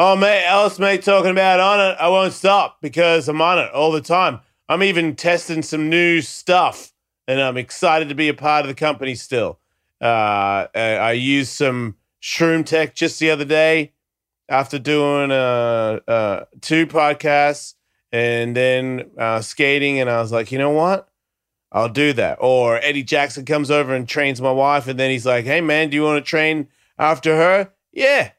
Oh, mate, Ellis, mate, talking about Onnit. I won't stop because I'm on it all the time. I'm even testing some new stuff, and I'm excited to be a part of the company still. Uh, I used some shroom tech just the other day after doing uh, uh, two podcasts and then uh, skating, and I was like, you know what? I'll do that. Or Eddie Jackson comes over and trains my wife, and then he's like, hey, man, do you want to train after her? Yeah.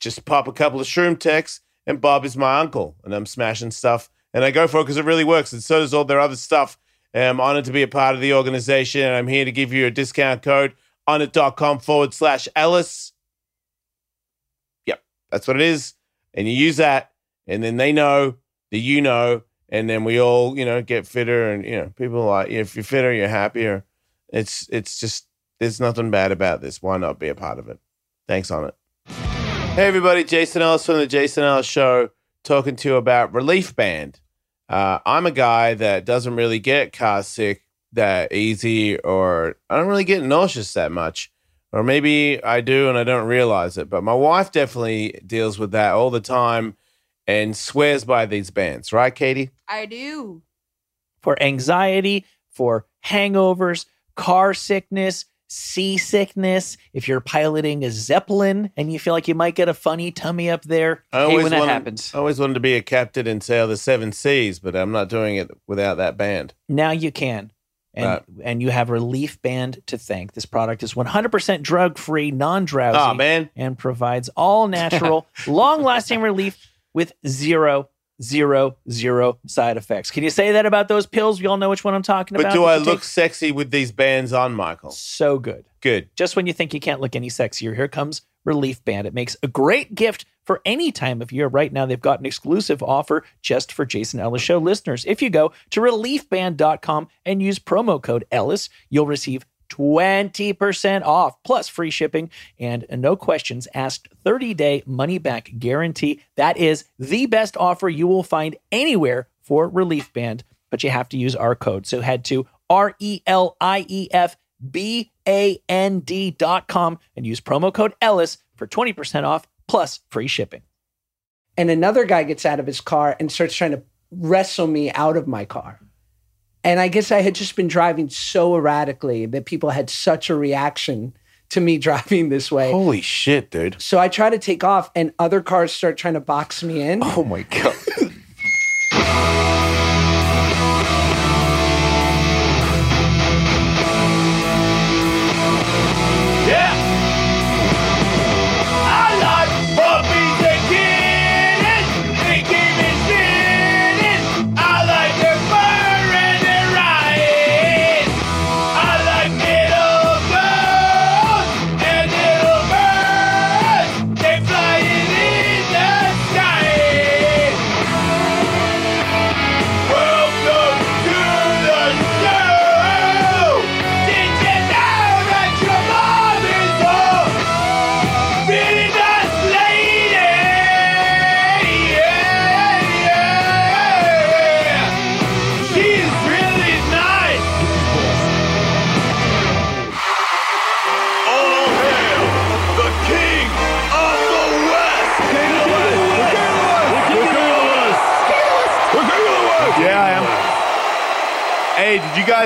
Just pop a couple of shroom techs, and Bob is my uncle, and I'm smashing stuff. And I go for it because it really works, and so does all their other stuff. And I'm honored to be a part of the organization, and I'm here to give you a discount code Onnit.com forward slash Ellis. Yep, that's what it is. And you use that, and then they know that you know, and then we all, you know, get fitter. And you know, people like, if you're fitter, you're happier. It's it's just there's nothing bad about this. Why not be a part of it? Thanks Onnit. Hey everybody, Jason Ellis from the Jason Ellis Show, talking to you about Relief Band. Uh, I'm a guy that doesn't really get car sick that easy, or I don't really get nauseous that much, or maybe I do and I don't realize it. But my wife definitely deals with that all the time and swears by these bands, right, Katie? I do. for anxiety, for hangovers, car sickness, seasickness. If you're piloting a Zeppelin and you feel like you might get a funny tummy up there, I hey, always when that wanted- happens, I always wanted to be a captain and sail the seven seas, but I'm not doing it without that band. now you can. And, Right. and you have Relief Band to thank. This product is 100% drug free, non drowsy, Oh and provides all natural, long lasting relief with zero, zero, zero side effects. Can you say that about those pills? We all know which one I'm talking about. but do I look take? sexy with these bands on, Michael? so good? Good. Just when you think you can't look any sexier, here comes Relief Band. It makes a great gift for any time of year. Right now, they've got an exclusive offer just for Jason Ellis Show listeners. If you go to reliefband.com and use promo code Ellis, you'll receive 20% off plus free shipping and no questions asked 30 day money back guarantee. That is the best offer you will find anywhere for Relief Band, but you have to use our code. So head to R E L I E F B A N D dot com and use promo code Ellis for 20% off plus free shipping. and another guy gets out of his car and starts trying to wrestle me out of my car. And I guess I had just been driving so erratically that people had such a reaction to me driving this way. Holy shit, dude. So I try to take off, and other cars start trying to box me in. Oh my god.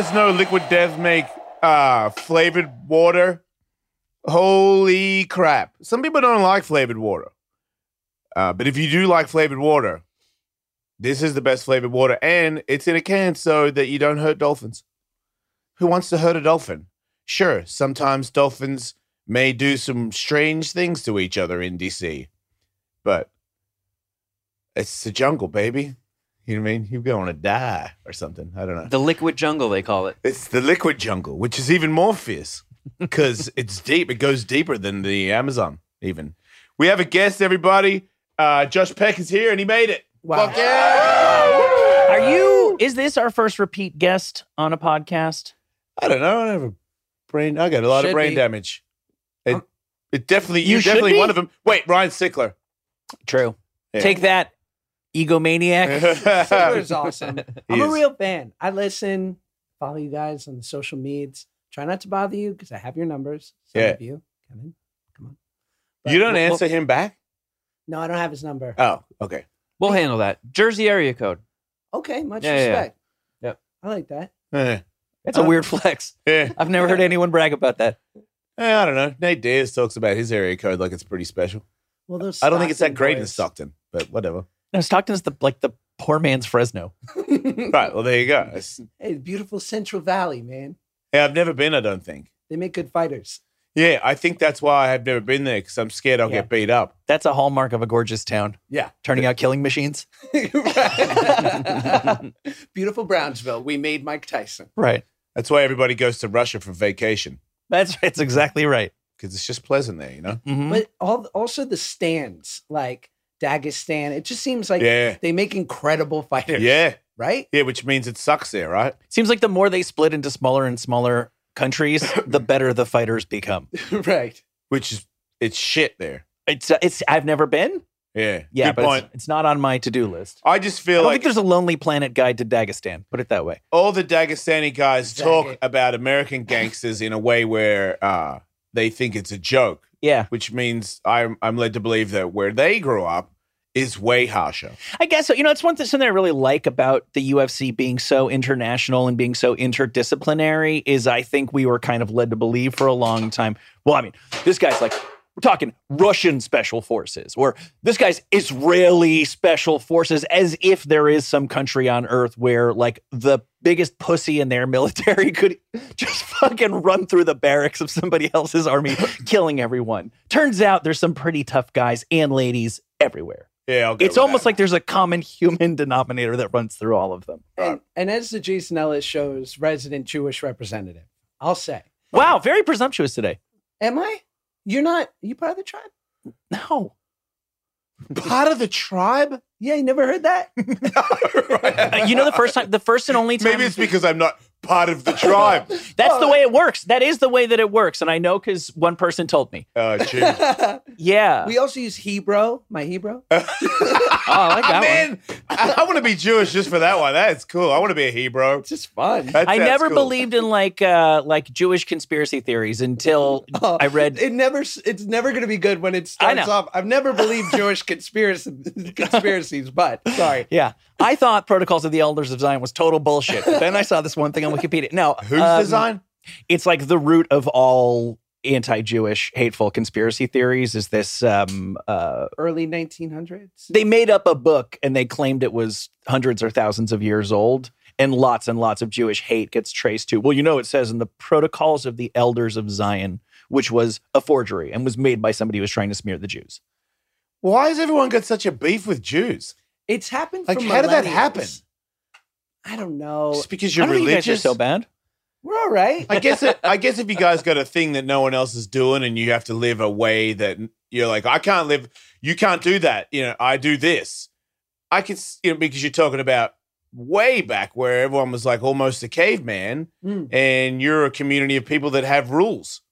guys know Liquid Death make uh flavored water? Holy crap. Some people don't like flavored water. Uh, but if you do like flavored water, this is the best flavored water. And it's in a can so that you don't hurt dolphins. Who wants to hurt a dolphin? Sure, sometimes dolphins may do some strange things to each other in DC. But it's the jungle, baby. You know what I mean? You're going to die or something. I don't know. The liquid jungle, they call it. It's the liquid jungle, which is even more fierce because it's deep. It goes deeper than the Amazon, even. We have a guest, everybody. Uh, Josh Peck is here and he made it. Wow. Fuck yeah! Are you, is this our first repeat guest on a podcast? I don't know. I have a brain. I got a lot of brain be. damage. It, Um, it definitely, You you're definitely be? one of them. Wait, Ryan Sickler. True. Yeah. Take that, egomaniac. Sickler's awesome. I'm He a is. real fan. I listen, follow you guys on the social medias. Try not to bother you because I have your numbers. Some Yeah. of you. Come. Come on. You don't But- answer him back? No, I don't have his number. Oh, okay. We'll handle that. Jersey area code. Okay, much Yeah, yeah, yeah. respect. Yep. I like that. Eh, That's a Uh, weird flex. yeah. I've never heard anyone brag about that. Eh, I don't know. Nate Diaz talks about his area code like it's pretty special. Well, those I don't think it's that Stockton great in boys. Stockton, but whatever. No, Stockton's the like the poor man's Fresno. Right. Well, there you go. It's- hey, beautiful Central Valley, man. yeah, I've never been. I don't think. They make good fighters. Yeah, I think that's why I've never been there because I'm scared I'll Yeah. get beat up. That's a hallmark of a gorgeous town. Yeah. Turning out killing machines. Beautiful Brownsville. We made Mike Tyson. Right. That's why everybody goes to Russia for vacation That's right. it's exactly right. because it's just pleasant there, you know. Mhm. But all, also the stands, like Dagestan, it just seems like yeah, they make incredible fighters. yeah, Right? yeah. Which means it sucks there, right? Seems like the more they split into smaller and smaller countries, the better the fighters become. right. Which is it's shit there. It's uh, it's I've never been. Yeah, Yeah, Good but point. it's, it's not on my to-do list. I just I feel don't like think there's a Lonely Planet guide to Dagestan. Put it that way. all the Dagestani guys talk about American gangsters in a way where uh, they think it's a joke, Yeah, which means I'm I'm led to believe that where they grew up is way harsher. I guess so. You know, it's one thing something I really like about the UFC being so international and being so interdisciplinary is I think we were kind of led to believe for a long time. Well, I mean, this guy's like we're talking Russian special forces, or this guy's Israeli special forces, as if there is some country on earth where like the biggest pussy in their military could just fucking run through the barracks of somebody else's army, killing everyone. Turns out there's some pretty tough guys and ladies everywhere. Yeah, I'll It's almost that. like there's a common human denominator that runs through all of them. And, and as the Jason Ellis show's resident Jewish representative, I'll say, Wow, very presumptuous today. am I? You're not, you part of the tribe? No. part of the tribe. Yeah, you never heard that? Uh, you know the first time the first and only time Maybe it's because I'm not part of the tribe. that's the way it works. That is the way that it works. And I know because one person told me. Oh, gee. Yeah. we also use Hebrew, my Hebrew. oh, I like that one. I, I want to be Jewish just for that one. That's cool. I want to be a Hebrew. It's just fun. That I sounds never cool. believed in like uh like Jewish conspiracy theories until Oh, I read it never it's never going to be good when it I starts know. off. I've never believed Jewish conspiracy conspiracies, but sorry. Yeah. I thought Protocols of the Elders of Zion was total bullshit. But then I saw this one thing on Wikipedia. No. Whose um, design? it's like the root of all anti-Jewish hateful conspiracy theories is this um uh Early 1900s. they made up a book and they claimed it was hundreds or thousands of years old and lots and lots of Jewish hate gets traced to well you know it says in the protocols of the elders of Zion which was a forgery and was made by somebody who was trying to smear the Jews Why has everyone got such a beef with Jews? It's happened. Like, for how did that happen? I don't know. Just because you're don't think you guys are so bad We're all right. I guess it, I guess if you guys got a thing that no one else is doing and you have to live a way that you're like I can't live you can't do that you know I do this I can s- you know because you're talking about way back where everyone was like almost a caveman Mm. and you're a community of people that have rules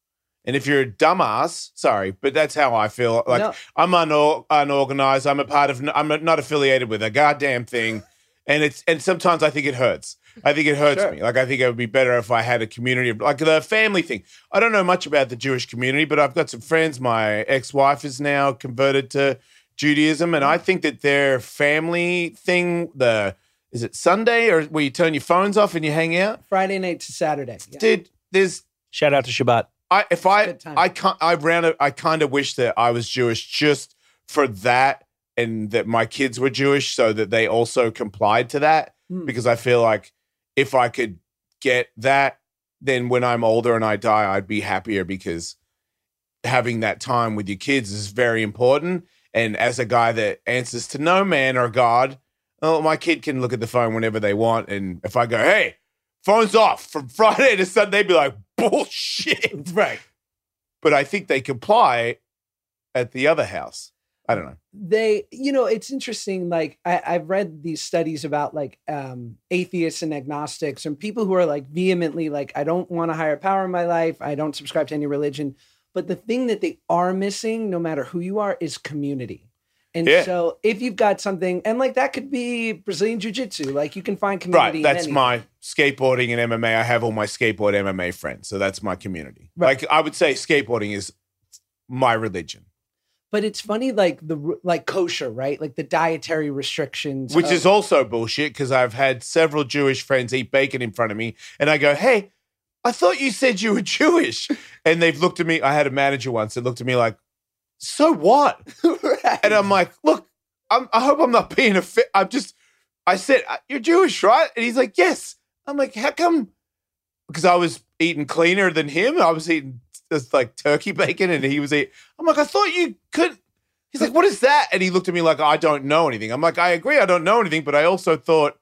and if you're a dumbass sorry but that's how I feel like No. I'm unor- unorganized I'm a part of I'm not affiliated with a goddamn thing and it's and sometimes I think it hurts I think it hurts Sure. me. Like I think it would be better if I had a community of like the family thing. I don't know much about the Jewish community, but I've got some friends. My ex-wife is now converted to Judaism, and I mm. think that their family thing, the is it Sunday or where you turn your phones off and you hang out? Friday night to Saturday. Yeah. Dude, there's shout out to Shabbat I if I. I can't I ran a, I kind of wish that I was Jewish just for that and that my kids were Jewish so that they also complied to that Hmm. because I feel like if I could get that then when I'm older and I die I'd be happier because having that time with your kids is very important and as a guy that answers to no man or God oh my kid can look at the phone whenever they want and if I go hey phone's off from Friday to Sunday they'd be like bullshit Right. but I think they comply at the other house. I don't know. they you know it's interesting like I, i've read these studies about like um atheists and agnostics and people who are like vehemently like i don't want a higher power in my life i don't subscribe to any religion but the thing that they are missing no matter who you are is community and Yeah. so if you've got something and like that could be brazilian jiu-jitsu like you can find community Right. That's my skateboarding and MMA. I have all my skateboard MMA friends. So that's my community. Right. Like I would say skateboarding is my religion. But it's funny, like the like kosher, right? Like the dietary restrictions, Which of- is also bullshit because I've had several Jewish friends eat bacon in front of me, and I go, "Hey, I thought you said you were Jewish," and they've looked at me. I had a manager once that looked at me like, "So what?" Right. And I'm like, "Look, I'm, I hope I'm not being a fit. I'm just." I said, "Uh, "You're Jewish, right?" And he's like, "Yes." I'm like, "How come?" Because I was eating cleaner than him. I was eating just like turkey bacon, and he was eating. I'm like, "I thought you could." He's like, "What is that?" And he looked at me like, "I don't know anything." I'm like, "I agree, I don't know anything," but I also thought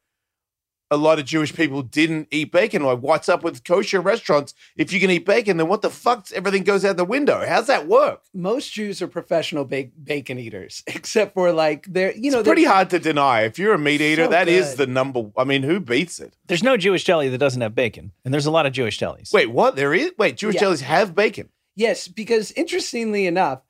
a lot of Jewish people didn't eat bacon. Like, what's up with kosher restaurants? If you can eat bacon, then what the fuck? Everything goes out the window. How's that work? most Jews are professional ba- bacon eaters, except for like they're you know it's pretty hard to deny. If you're a meat eater, So that is good. the number. I mean, who beats it? There's no Jewish deli that doesn't have bacon, and there's a lot of Jewish delis. Wait, what? There is? Wait, Jewish Yeah. delis have bacon. Yes, because interestingly enough,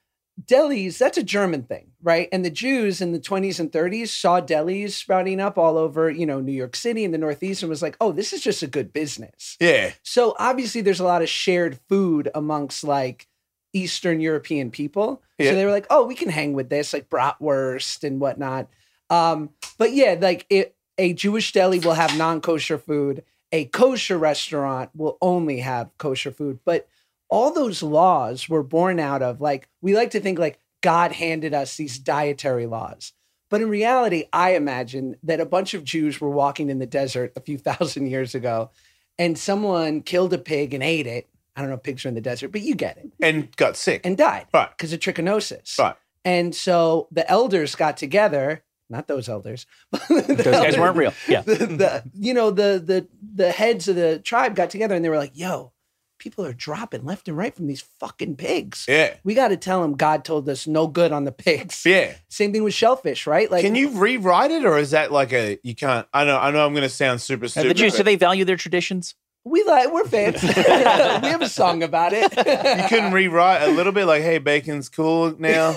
delis, that's a German thing, right? And the Jews in the 20s and 30s saw delis sprouting up all over, you know, New York City and the Northeast and was like, oh, this is just a good business. Yeah. So obviously there's a lot of shared food amongst like Eastern European people. Yeah. So they were like, oh, we can hang with this, like bratwurst and whatnot. Um, but yeah, like it, a Jewish deli will have non-kosher food. A kosher restaurant will only have kosher food. But all those laws were born out of like we like to think like God handed us these dietary laws. But in reality, I imagine that a bunch of Jews were walking in the desert a few thousand years ago and someone killed a pig and ate it. I don't know if pigs are in the desert, but you get it. And got sick. And died right. because of trichinosis. Right. And so the elders got together, not those elders. Those guys weren't real. Yeah. The, the you know the the the heads of the tribe got together and they were like, "Yo, people are dropping left and right from these fucking pigs. Yeah. We got to tell them God told us no good on the pigs." Yeah. Same thing with shellfish, right? Like, Can you rewrite it, or is that like a you can't? I know. I know. I'm going to sound super stupid. the Jews, do they value their traditions? We like we're fans. we have a song about it. you couldn't rewrite a little bit, like, "Hey, bacon's cool now."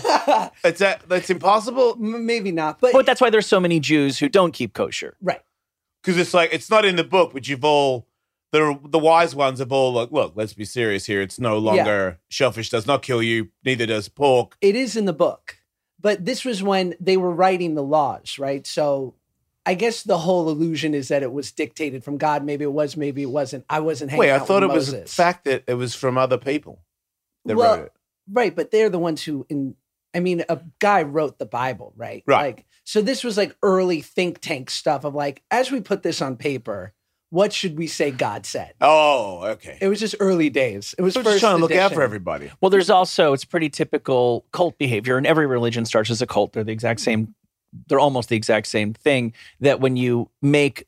it's that. That's impossible M- Maybe not, but But that's why there's so many Jews who don't keep kosher. right. because it's like it's not in the book, but you've all the the wise ones have all like, look, let's be serious here. It's no longer shellfish does not kill you, neither does pork. It is in the book, but this was when they were writing the laws, right? So I guess the whole illusion is that it was dictated from God. Maybe it was, maybe it wasn't. I wasn't hanging Wait, I thought it with was the fact that it was from other people that Well, wrote it. Right, but they're the ones who in I mean, a guy wrote the Bible, right? Right. Like so this was like early think tank stuff of like, as we put this on paper, what should we say God said? Oh, okay. It was just early days. It was I'm first just trying to look out for everybody. Well, there's also it's pretty typical cult behavior, and every religion starts as a cult. They're the exact same. They're almost the exact same thing. That when you make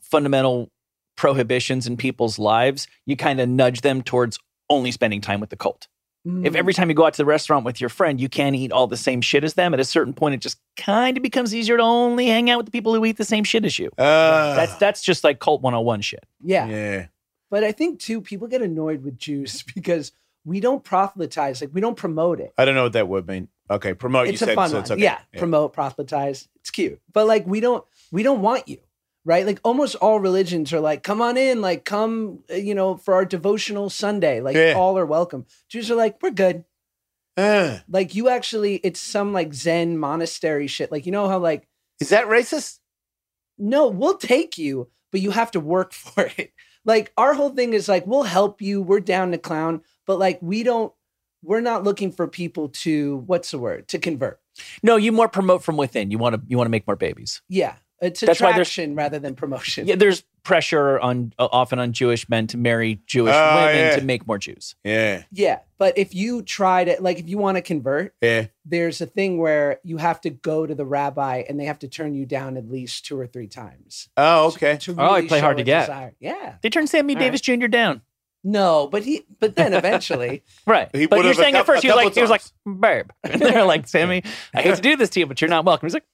fundamental prohibitions in people's lives, you kind of nudge them towards only spending time with the cult. If Mm. every time you go out to the restaurant with your friend, you can't eat all the same shit as them, at a certain point, it just kind of becomes easier to only hang out with the people who eat the same shit as you. Uh, That's that's just like cult 101 shit. yeah. yeah. But I think too, people get annoyed with Jews because we don't proselytize, like we don't promote it. I don't know what that would mean. Okay, promote. it's you a said fun so one. it's okay. Yeah, promote, proselytize. It's cute. But like we don't we don't want you. Right? Like almost all religions are like, come on in, like come, uh, you know, for our devotional Sunday. Like Yeah. all are welcome. Jews are like, we're good. Uh, Like you actually, it's some like Zen monastery shit. Like you know how like, is that racist? no, we'll take you, but you have to work for it. Like our whole thing is like, we'll help you. We're down to clown, but like we don't, we're not looking for people to what's the word to convert. No, you more promote from within. You want to you want to make more babies. Yeah, it's That's why attraction rather than promotion. Yeah, there's pressure on uh, often on Jewish men to marry Jewish Oh, women yeah. to make more Jews. Yeah, Yeah, but if you try to like if you want to convert, yeah. there's a thing where you have to go to the rabbi and they have to turn you down at least two or three times. Oh, okay. To Oh, I play hard show to a get. desire. Yeah. They turned Sammy All Davis Jr. down. No, but he but then eventually Right. He but would you're have a saying cou- at first a he was couple like he was like, times. babe. And they're like, Sammy, I hate to do this to you, but you're not welcome. He's like,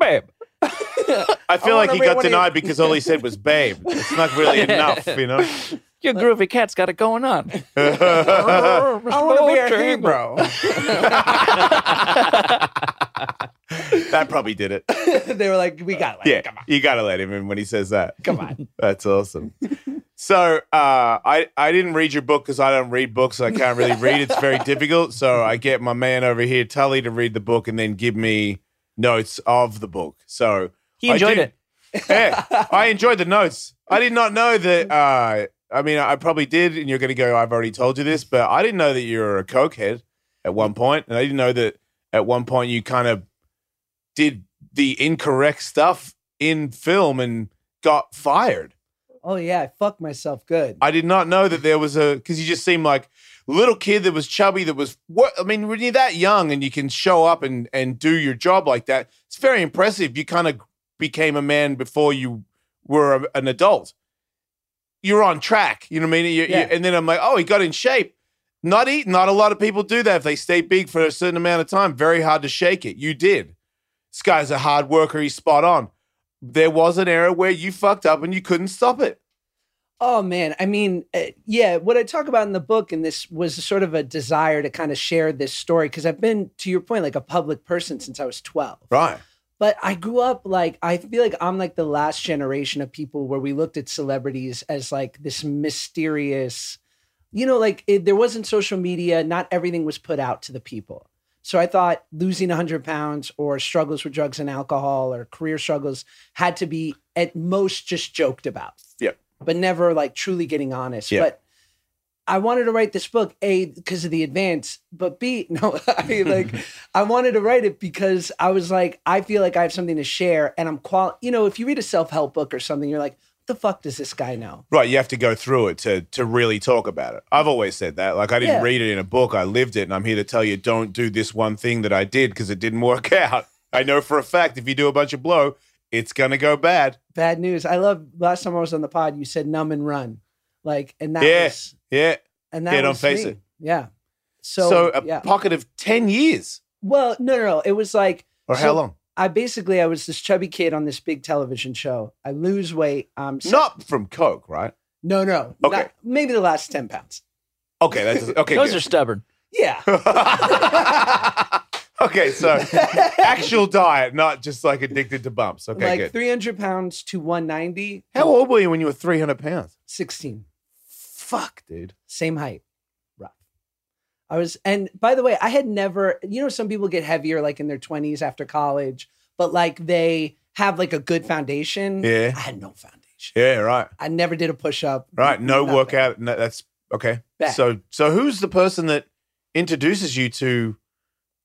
babe. I feel I like he got wanna- denied because all he said was "babe." It's not really enough, you know. Your groovy cat's got it going on. I want to be a Hebrew. that probably did it. they were like, we got it. Yeah, Come on. you gotta let him in when he says that. Come on. That's awesome. So uh, I I didn't read your book because I don't read books. I can't really read. It's very difficult. So I get my man over here, Tully, to read the book and then give me notes of the book. So He enjoyed did- it. yeah, I enjoyed the notes. I did not know that. Uh, I mean, I probably did, and you're going to go. I've already told you this, but I didn't know that you were a cokehead at one point, and I didn't know that at one point you kind of did the incorrect stuff in film and got fired. Oh yeah, I fucked myself good. I did not know that there was a because you just seemed like little kid that was chubby that was what I mean when you're that young and you can show up and and do your job like that it's very impressive you kind of became a man before you were a, an adult. You're on track you know what I mean? You- you- Yeah. and then I'm like oh he got in shape. Not eat not a lot of people do that if they stay big for a certain amount of time. Very hard to shake it. You did. This guy's a hard worker. He's spot on. There was an era where you fucked up and you couldn't stop it Oh man, I mean, uh, yeah, what I talk about in the book, and this was sort of a desire to kind of share this story because I've been, to your point, like a public person since I was 12. right But I grew up like, I feel like I'm like the last generation of people where we looked at celebrities as like this mysterious, you know, like it, there wasn't social media, not everything was put out to the people. So I thought losing 100 pounds or struggles with drugs and alcohol or career struggles had to be at most just joked about Yep. But never like truly getting honest. Yeah. But I wanted to write this book, A, because of the advance, but B, no, I mean, like, I wanted to write it because I was like, I feel like I have something to share. And I'm qual, you know, if you read a self help book or something, you're like, what the fuck does this guy know? Right, you have to go through it to to really talk about it. I've always said that. Like I didn't Yeah. read it in a book, I lived it, and I'm here to tell you don't do this one thing that I did because it didn't work out. I know for a fact if you do a bunch of blow, it's gonna go bad. Bad news. I love last time I was on the pod, you said numb and run. Like, and that Yeah. was, Yeah. and that Yeah, don't was face me. it. Yeah. So, So, a yeah. pocket of ten years. Well, no, no, no. It was like, Or how long? I basically, I was this chubby kid on this big television show. I lose weight. Um, Not from Coke, right? No, no. Okay. Not- maybe the last 10 pounds. Okay, that's okay. Those good. are stubborn. Yeah. okay, so actual diet, not just like addicted to bumps. Okay, like good. 300 pounds to 190. How old were you when you were 300 pounds? 16. Fuck, dude. Same height. Rough. I was, and by the way, I had never, you know, some people get heavier like in their 20s after college, but like they have like a good foundation. Yeah. I had no foundation. Yeah, right. I never did a push up. Right. No workout. No, that's okay. Bad. So so who's the person that introduces you to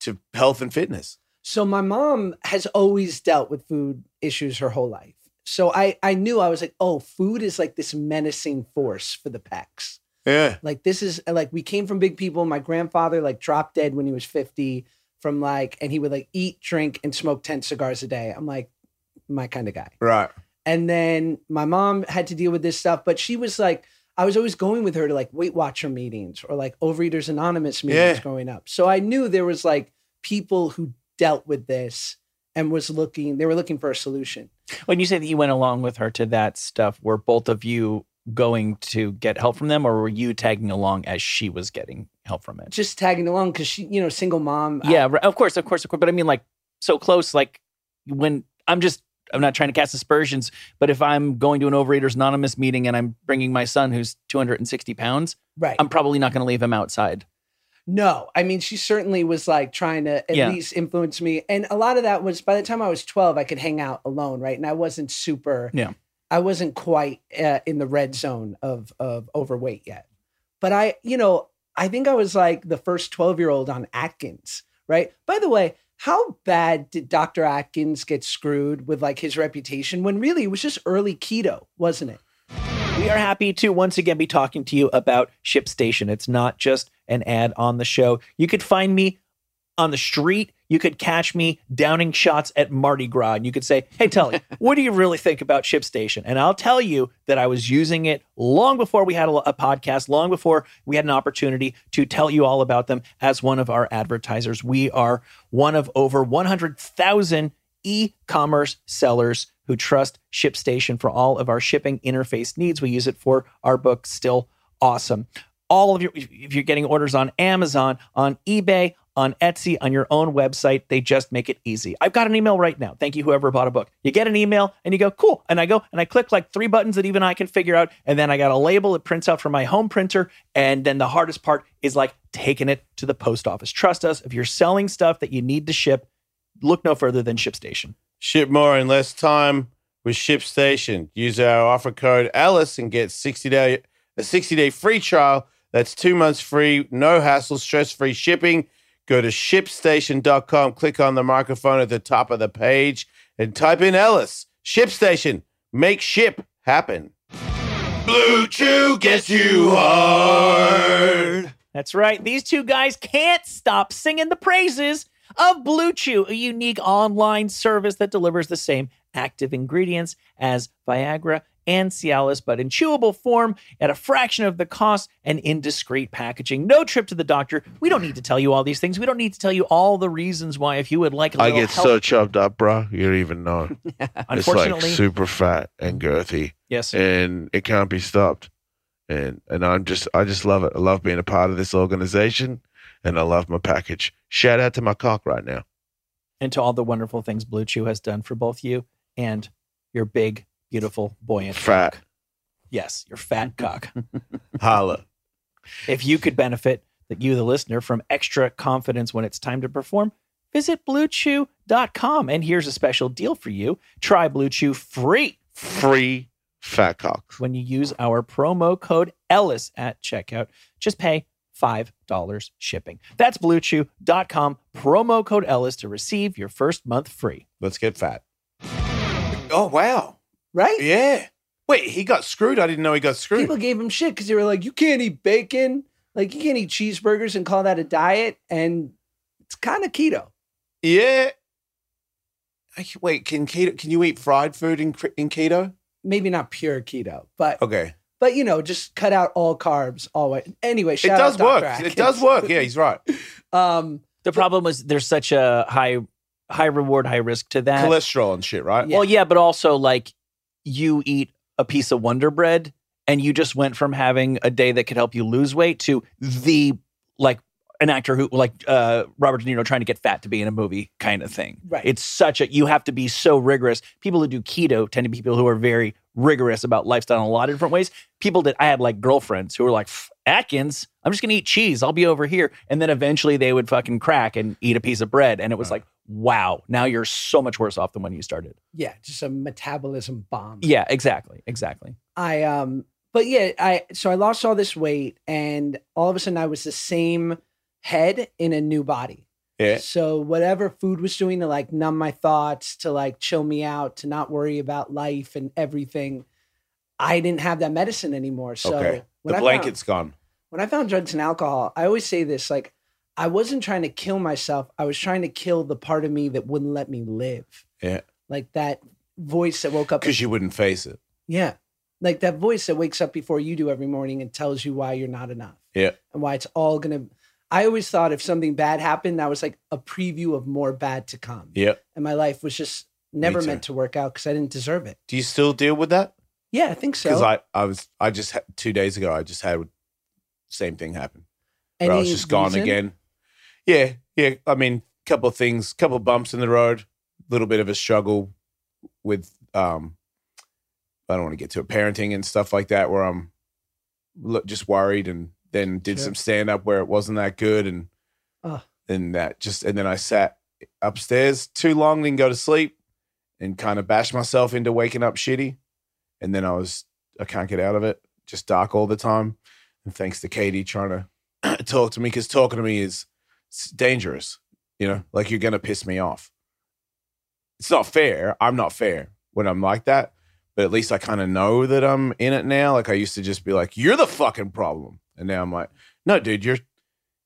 to health and fitness? So my mom has always dealt with food issues her whole life. So I I knew I was like, oh, food is like this menacing force for the pecs. Yeah. Like this is like we came from big people. My grandfather like dropped dead when he was 50 from like and he would like eat, drink and smoke 10 cigars a day. I'm like my kind of guy. Right. And then my mom had to deal with this stuff, but she was like, I was always going with her to like Weight Watcher meetings or like Overeaters Anonymous meetings Yeah. growing up. So I knew there was like people who dealt with this and was looking, they were looking for a solution. When you say that you went along with her to that stuff, were both of you going to get help from them, or were you tagging along as she was getting help from it? Just tagging along because she, you know, single mom. Yeah, right, of course, of course, of course. But I mean, like, so close. Like, when I'm just, I'm not trying to cast aspersions, but if I'm going to an Overeaters Anonymous meeting and I'm bringing my son who's 260 pounds, right. I'm probably not going to leave him outside. No, I mean, she certainly was like trying to at Yeah. least influence me. And a lot of that was by the time I was 12, I could hang out alone, right? And I wasn't super, Yeah. I wasn't quite uh, in the red zone of, of overweight yet. But I, you know, I think I was like the first 12 year old on Atkins, right? By the way, how bad did Dr. Atkins get screwed with like his reputation when really it was just early keto, wasn't it? We are happy to once again be talking to you about ShipStation. It's not just an ad on the show. You could find me on the street. You could catch me downing shots at Mardi Gras. And you could say, Hey, Tully, what do you really think about ShipStation? And I'll tell you that I was using it long before we had a, a podcast, long before we had an opportunity to tell you all about them as one of our advertisers. We are one of over 100,000 e commerce sellers who trust ShipStation for all of our shipping interface needs. We use it for our book, Still Awesome. All of your, if you're getting orders on Amazon, on eBay, on Etsy, on your own website. They just make it easy. I've got an email right now. Thank you, whoever bought a book. You get an email and you go, cool. And I go and I click like three buttons that even I can figure out. And then I got a label. It prints out from my home printer. And then the hardest part is like taking it to the post office. Trust us, if you're selling stuff that you need to ship, look no further than ShipStation. Ship more in less time with ShipStation. Use our offer code Ellis and get 60 day a 60 day free trial. That's two months free, no hassle, stress free shipping. Go to shipstation.com, click on the microphone at the top of the page, and type in Ellis. ShipStation. Make ship happen. Blue Chew gets you hard. That's right. These two guys can't stop singing the praises of Blue Chew, a unique online service that delivers the same active ingredients as Viagra and Cialis, but in chewable form at a fraction of the cost and in discreet packaging. No trip to the doctor. We don't need to tell you all these things. We don't need to tell you all the reasons why if you would like a I get help. so chopped up, bro. You don't even know. it's like super fat and girthy, yes. and it can't be stopped. And and I'm just I just love it. I love being a part of this organization, and I love my package. Shout out to my cock right now. and to all the wonderful things Blue Chew has done for both you and your big, beautiful, buoyant Fat. cock. Yes, your fat cock. Holla. If you could benefit that you, the listener, from extra confidence when it's time to perform, visit bluechew.com. And here's a special deal for you. Try Blue Chew free Free fat cock. when you use our promo code Ellis at checkout. Just pay $5 shipping. That's bluechew.com, promo code Ellis to receive your first month free. Let's get fat. Oh, wow. Right? Yeah. Wait, he got screwed? I didn't know he got screwed. People gave him shit because they were like, you can't eat bacon. Like, you can't eat cheeseburgers and call that a diet. And it's kind of keto. yeah. I- Wait, can keto? Can you eat fried food in in keto? Maybe not pure keto, but Okay, but you know, just cut out all carbs, all way. Anyway, it does out work. Dr. It does work. Yeah, he's right. Um, The problem was there's such a high high reward, high risk to that. Cholesterol and shit, right? Yeah. Well, yeah, but also like you eat a piece of Wonder Bread and you just went from having a day that could help you lose weight to the like an actor who like uh Robert De Niro trying to get fat to be in a movie kind of thing. Right. It's such a you have to be so rigorous. People who do keto tend to be people who are very rigorous about lifestyle in a lot of different ways. People that I had like girlfriends who were like Atkins, I'm just gonna eat cheese. I'll be over here, and then eventually they would fucking crack and eat a piece of bread, and it was like, wow, now you're so much worse off than when you started. yeah, just a metabolism bomb. Yeah, exactly, exactly. I um but yeah, I so I lost all this weight and all of a sudden I was the same head in a new body. Yeah. So whatever food was doing to like numb my thoughts, to like chill me out, to not worry about life and everything, I didn't have that medicine anymore. So okay. when The I blanket's gone. when I found drugs and alcohol, I always say this like I wasn't trying to kill myself. I was trying to kill the part of me that wouldn't let me live. Yeah. Like that voice that woke up Because you wouldn't face it. yeah. Like that voice that wakes up before you do every morning and tells you why you're not enough. Yeah. And why it's all going to. I always thought if something bad happened, that was like a preview of more bad to come. Yeah. And my life was just never meant to work out because I didn't deserve it. Do you still deal with that? Yeah, I think so. Because I, I was, I just had, two days ago, I just had same thing happen. Where I was just gone reason? again. Yeah, yeah. I mean, couple of things, couple of bumps in the road, little bit of a struggle with um I don't want to get to it, parenting and stuff like that where I'm just worried and then did Sure. some stand up where it wasn't that good and Ugh. and that just and then I sat upstairs too long, didn't go to sleep and kind of bashed myself into waking up shitty. And then I was I can't get out of it. Just dark all the time. And thanks to Katie trying to talk to me because talking to me is dangerous. You know, like you're gonna piss me off. It's not fair. I'm not fair when I'm like that, but at least I kind of know that I'm in it now. Like I used to just be like, "You're the fucking problem," and now I'm like, "No, dude, you're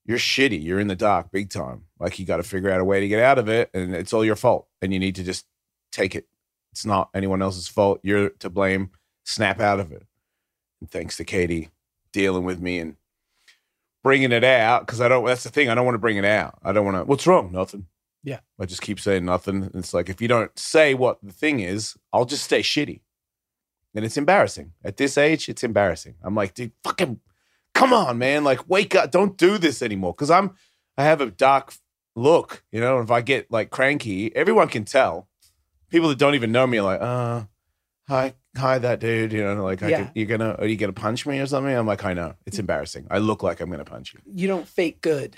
you're shitty. You're in the dark, big time. Like you got to figure out a way to get out of it, and it's all your fault, and you need to just take it. It's not anyone else's fault. You're to blame. Snap out of it." And thanks to Katie dealing with me and bringing it out because I don't. That's the thing. I don't want to bring it out. I don't want to. What's wrong? Nothing. Yeah. I just keep saying nothing. It's like if you don't say what the thing is, I'll just stay shitty, and it's embarrassing. At this age, it's embarrassing. I'm like, dude, fucking, come on, man. Like, wake up. Don't do this anymore. Because I'm. I have a dark look. You know, if I get like cranky, everyone can tell. People that don't even know me are like, uh, hi, hi, that dude. You know, like, I Yeah. you're gonna, are you gonna punch me or something? I'm like, I know, it's embarrassing. I look like I'm gonna punch you. You don't fake good.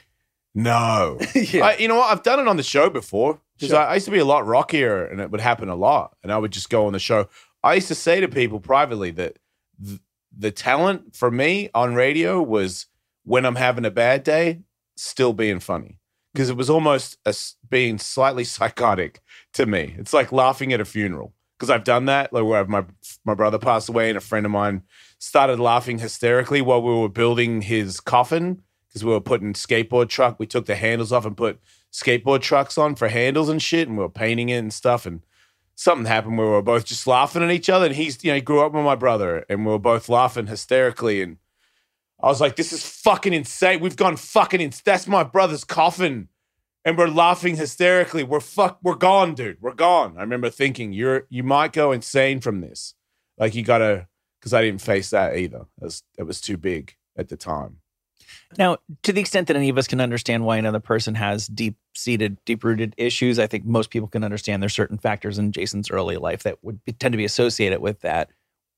No, yeah. I, you know what? I've done it on the show before because Sure. I, I used to be a lot rockier, and it would happen a lot. And I would just go on the show. I used to say to people privately that th- the talent for me on radio was when I'm having a bad day, still being funny because it was almost a being slightly psychotic to me. It's like laughing at a funeral because I've done that, like where my my brother passed away, and a friend of mine started laughing hysterically while we were building his coffin because we were putting skateboard truck. We took the handles off and put skateboard trucks on for handles and shit, and we were painting it and stuff. And something happened where we were both just laughing at each other. And he's, you know, he grew up with my brother, and we were both laughing hysterically. And I was like, "This is fucking insane. We've gone fucking insane. That's my brother's coffin." And we're laughing hysterically. We're fuck. We're gone, dude. We're gone. I remember thinking, "You're you might go insane from this. Like you gotta." Because I didn't face that either. It was, it was too big at the time. Now, to the extent that any of us can understand why another person has deep seated, deep rooted issues, I think most people can understand there's certain factors in Jason's early life that would be, tend to be associated with that.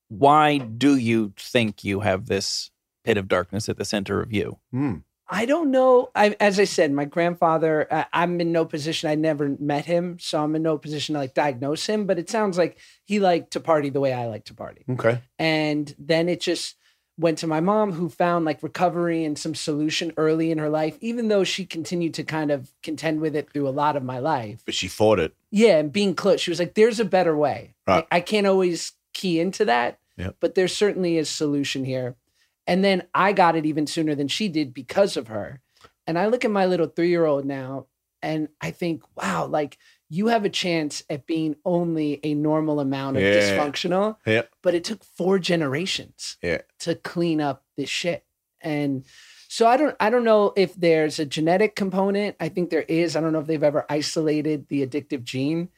Why do you think you have this pit of darkness at the center of you? Hmm. I don't know. I, as I said, my grandfather, I, I'm in no position. I never met him, so I'm in no position to like diagnose him. But it sounds like he liked to party the way I like to party. Okay. And then it just went to my mom, who found like recovery and some solution early in her life, even though she continued to kind of contend with it through a lot of my life. But she fought it. Yeah, and being close, she was like, "There's a better way." Right. Like, I can't always key into that, Yep. but there certainly is solution here. And then I got it even sooner than she did because of her. And I look at my little three year old now, and I think, wow, like you have a chance at being only a normal amount of Yeah. dysfunctional. Yeah. But it took four generations Yeah. to clean up this shit. And so I don't I don't know if there's a genetic component. I think there is. I don't know if they've ever isolated the addictive gene.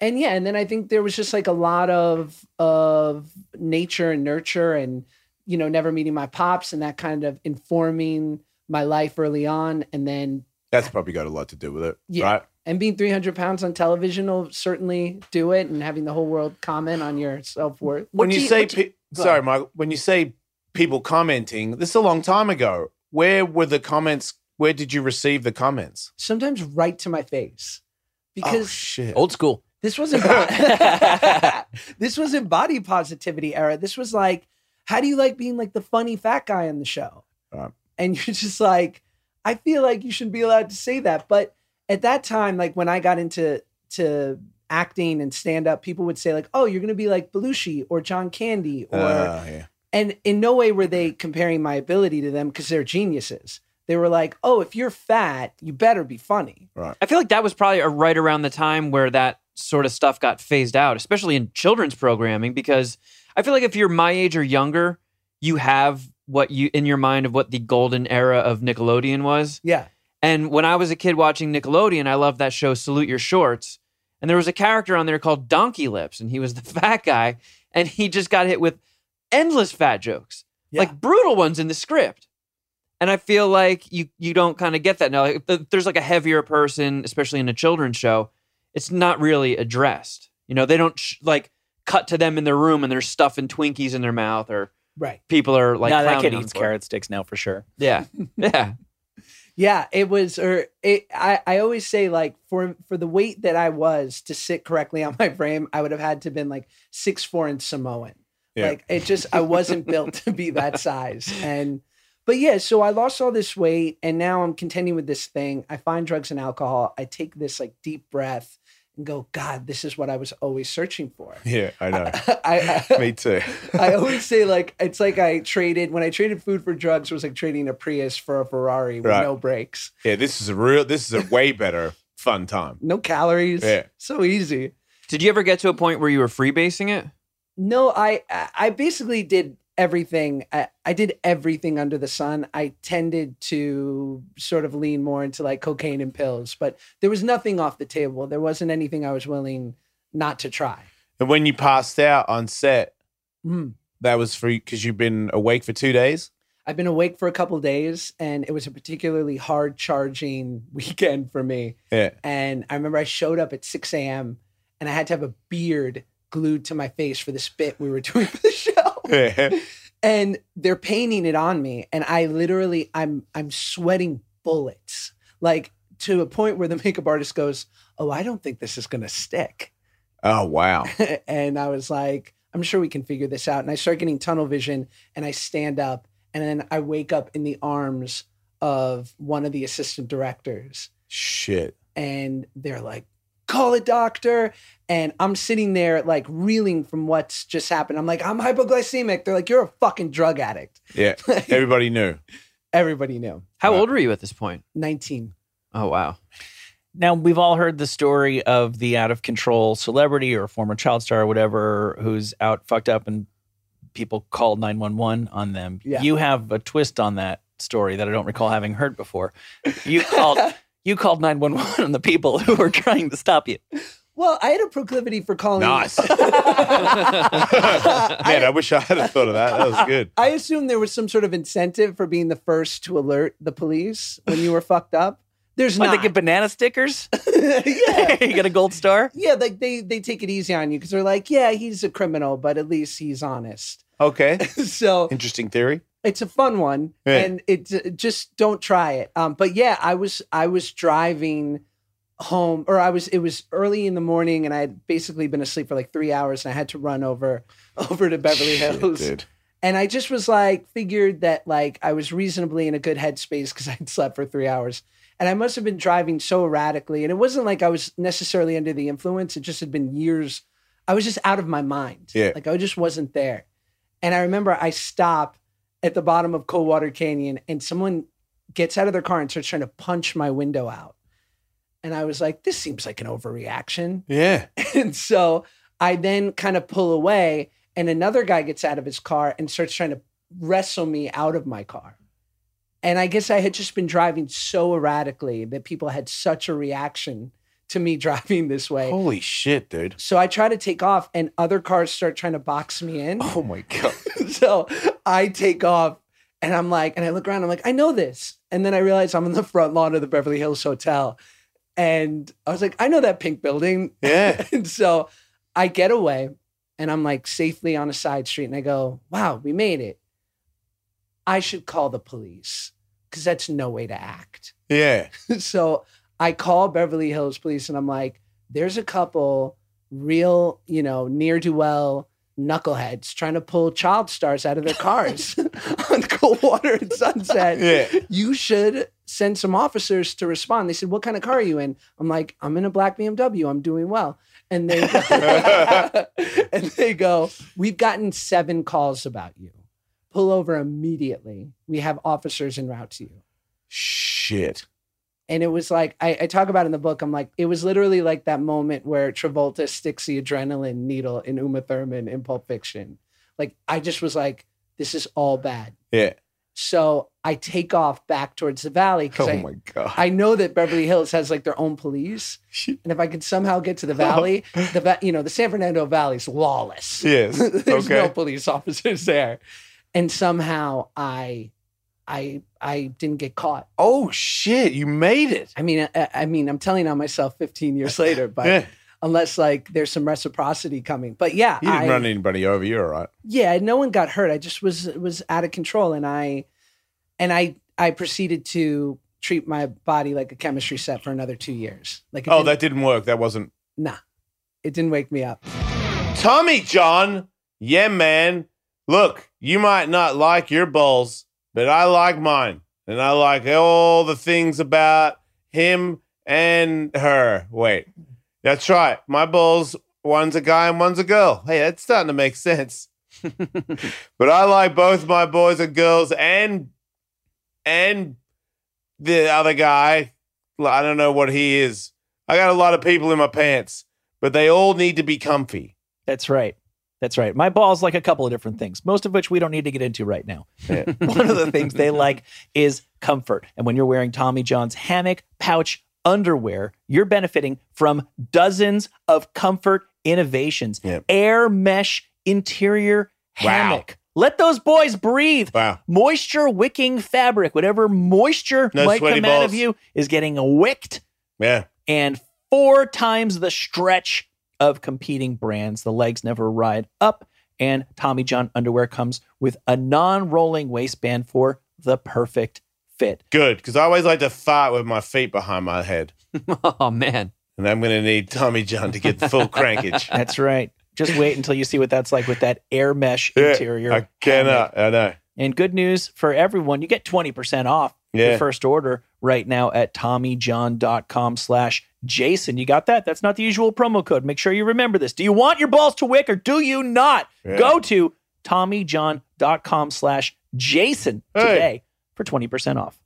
And yeah, and then I think there was just like a lot of of nature and nurture and you know, never meeting my pops and that kind of informing my life early on. And then That's probably got a lot to do with it. Yeah. Right. And being 300 pounds on television will certainly do it and having the whole world comment on your self-worth. when What you say, what do pe- sorry, ahead. Michael, when you say people commenting, this is a long time ago. Where were the comments? Where did you receive the comments? sometimes right to my face oh because shit! Old school. This wasn't this wasn't body positivity era. This was like, how do you like being like the funny fat guy on the show? Right. And you're just like, I feel like you shouldn't be allowed to say that. But at that time, like when I got into to acting and stand up, people would say like, "Oh, you're gonna be like Belushi or John Candy," or Ah, yeah. and in no way were they comparing my ability to them because they're geniuses. They were like, "Oh, if you're fat, you better be funny." Right. I feel like that was probably a right around the time where that sort of stuff got phased out, especially in children's programming, because I feel like if you're my age or younger, you have what you in your mind of what the golden era of Nickelodeon was. Yeah. And when I was a kid watching Nickelodeon, I loved that show Salute Your Shorts. And there was a character on there called Donkey Lips, and he was the fat guy, and he just got hit with endless fat jokes, Yeah. like brutal ones in the script. And I feel like you you don't kind of get that now. Like, if there's like a heavier person, especially in a children's show, it's not really addressed. You know, they don't sh- like cut to them in their room and they're stuffing Twinkies in their mouth, or Right. people are like no, that kid eats carrot sticks now for sure. Yeah, yeah. Yeah, it was, or it. I, I always say like for for the weight that I was to sit correctly on my frame, I would have had to have been like six four and Samoan. Yeah. Like it just, I wasn't built to be that size. And but yeah, so I lost all this weight, and now I'm contending with this thing. I find drugs and alcohol. I take this like deep breath and go, God, this is what I was always searching for. Yeah, I know. I, I, Me too. I always say like it's like I traded when I traded food for drugs it was like trading a Prius for a Ferrari with Right. no brakes. Yeah, this is a real. This is a way better fun time. No calories. Yeah. So easy. Did you ever get to a point where you were freebasing it? No, I I I basically did everything. I, I did everything under the sun. I tended to sort of lean more into like cocaine and pills, but there was nothing off the table. There wasn't anything I was willing not to try. And when you passed out on set, Mm. that was free because you've been awake for two days. I've been awake for a couple days, and it was a particularly hard charging weekend for me. Yeah. And I remember I showed up at 6 a.m. and I had to have a beard glued to my face for this bit we were doing for the show. And they're painting it on me, and I literally I'm I'm sweating bullets, like to a point where the makeup artist goes, "Oh, I don't think this is gonna stick." Oh wow. and I was like, I'm sure we can figure this out. And I start getting tunnel vision and I stand up and then I wake up in the arms of one of the assistant directors. Shit. And they're like, call a doctor. And I'm sitting there like reeling from what's just happened. I'm like, I'm hypoglycemic. They're like, you're a fucking drug addict. Yeah. Everybody knew. Everybody knew. How Wow. old were you at this point? 19. Oh wow. Now, we've all heard the story of the out of control celebrity or former child star or whatever who's out fucked up and people called 911 on them. Yeah. You have a twist on that story that I don't recall having heard before. You called you called 911 on the people who were trying to stop you. Well, I had a proclivity for calling. Nice. Man, I wish I had have thought of that. That was good. I assume there was some sort of incentive for being the first to alert the police when you were fucked up. There's What, not. they get banana stickers? yeah. you get a gold star? Yeah, like they they take it easy on you because they're like, yeah, he's a criminal, but at least he's honest. Okay. so Interesting theory. It's a fun one, Yeah. and it just don't try it. Um, but yeah, I was I was driving home, or I was it was early in the morning, and I had basically been asleep for like three hours, and I had to run over over to Beverly Shit, Hills. dude. And I just was like, figured that like I was reasonably in a good headspace because I'd slept for three hours. And I must have been driving so erratically. And it wasn't like I was necessarily under the influence. It just had been years. I was just out of my mind. Yeah. Like I just wasn't there. And I remember I stop at the bottom of Coldwater Canyon and someone gets out of their car and starts trying to punch my window out. And I was like, this seems like an overreaction. Yeah. And so I then kind of pull away, and another guy gets out of his car and starts trying to wrestle me out of my car. And I guess I had just been driving so erratically that people had such a reaction to me driving this way. Holy shit, dude. So I try to take off, and other cars start trying to box me in. Oh my god. so I take off and I'm like, and I look around, I'm like, I know this. And then I realize I'm in the front lawn of the Beverly Hills Hotel. And I was like, I know that pink building. Yeah. and so I get away and I'm like safely on a side street and I go, wow, we made it. I should call the police because that's no way to act. Yeah. so I call Beverly Hills Police and I'm like, there's a couple real, you know, near do well knuckleheads trying to pull child stars out of their cars on Coldwater and Sunset. Yeah. You should send some officers to respond. They said, What kind of car are you in? I'm like, I'm in a black BMW. I'm doing well. And they go, and they go, We've gotten seven calls about you. Pull over immediately. We have officers en route to you Shit. And it was like I, I talk about in the book. I'm like, it was literally like that moment where Travolta sticks the adrenaline needle in Uma Thurman in Pulp Fiction. Like I just was like, this is all bad. Yeah. So I take off back towards the valley because Oh I, my god. I know that Beverly Hills has like their own police, and if I could somehow get to the valley, oh. the va- you know the San Fernando Valley is lawless. Yes. There's Okay. no police officers there, and somehow I, I, I didn't get caught. Oh shit! You made it. I mean, I, I mean, I'm telling on myself 15 years later, but yeah. unless like there's some reciprocity coming. But yeah, You didn't I, run anybody over. You're all right. yeah, no one got hurt. I just was was out of control, and I, and I, I proceeded to treat my body like a chemistry set for another two years. Like, Oh, didn't- that didn't work. That wasn't nah, it didn't wake me up. Tommy John. Yeah, man. Look, you might not like your balls, but I like mine, and I like all the things about him and her. Wait, that's right. My balls. One's a guy and one's a girl. Hey, that's starting to make sense. but I like both my boys and girls and and the other guy. I don't know what he is. I got a lot of people in my pants, but they all need to be comfy. That's right. That's right. My balls like a couple of different things, most of which we don't need to get into right now. Yeah. One of the things they like is comfort. And when you're wearing Tommy John's hammock pouch underwear, you're benefiting from dozens of comfort innovations. Yeah. Air mesh interior Wow. hammock. Let those boys breathe. Wow. Moisture wicking fabric, whatever moisture No might come out of you, is getting wicked Yeah. and four times the stretch of competing brands. The legs never ride up, and Tommy John underwear comes with a non rolling waistband for the perfect fit. Good. Because I always like to fart with my feet behind my head. Oh man. And I'm going to need Tommy John to get the full crankage. That's right. Just wait until you see what that's like with that air mesh Yeah, interior. I cannot. I know. And good news for everyone, you get 20% off Yeah. your first order right now at TommyJohn.com slash Jason. You got that? That's not the usual promo code. Make sure you remember this. Do you want your balls to wick or do you not? Yeah. Go to TommyJohn.com slash Jason Hey. today for 20% off.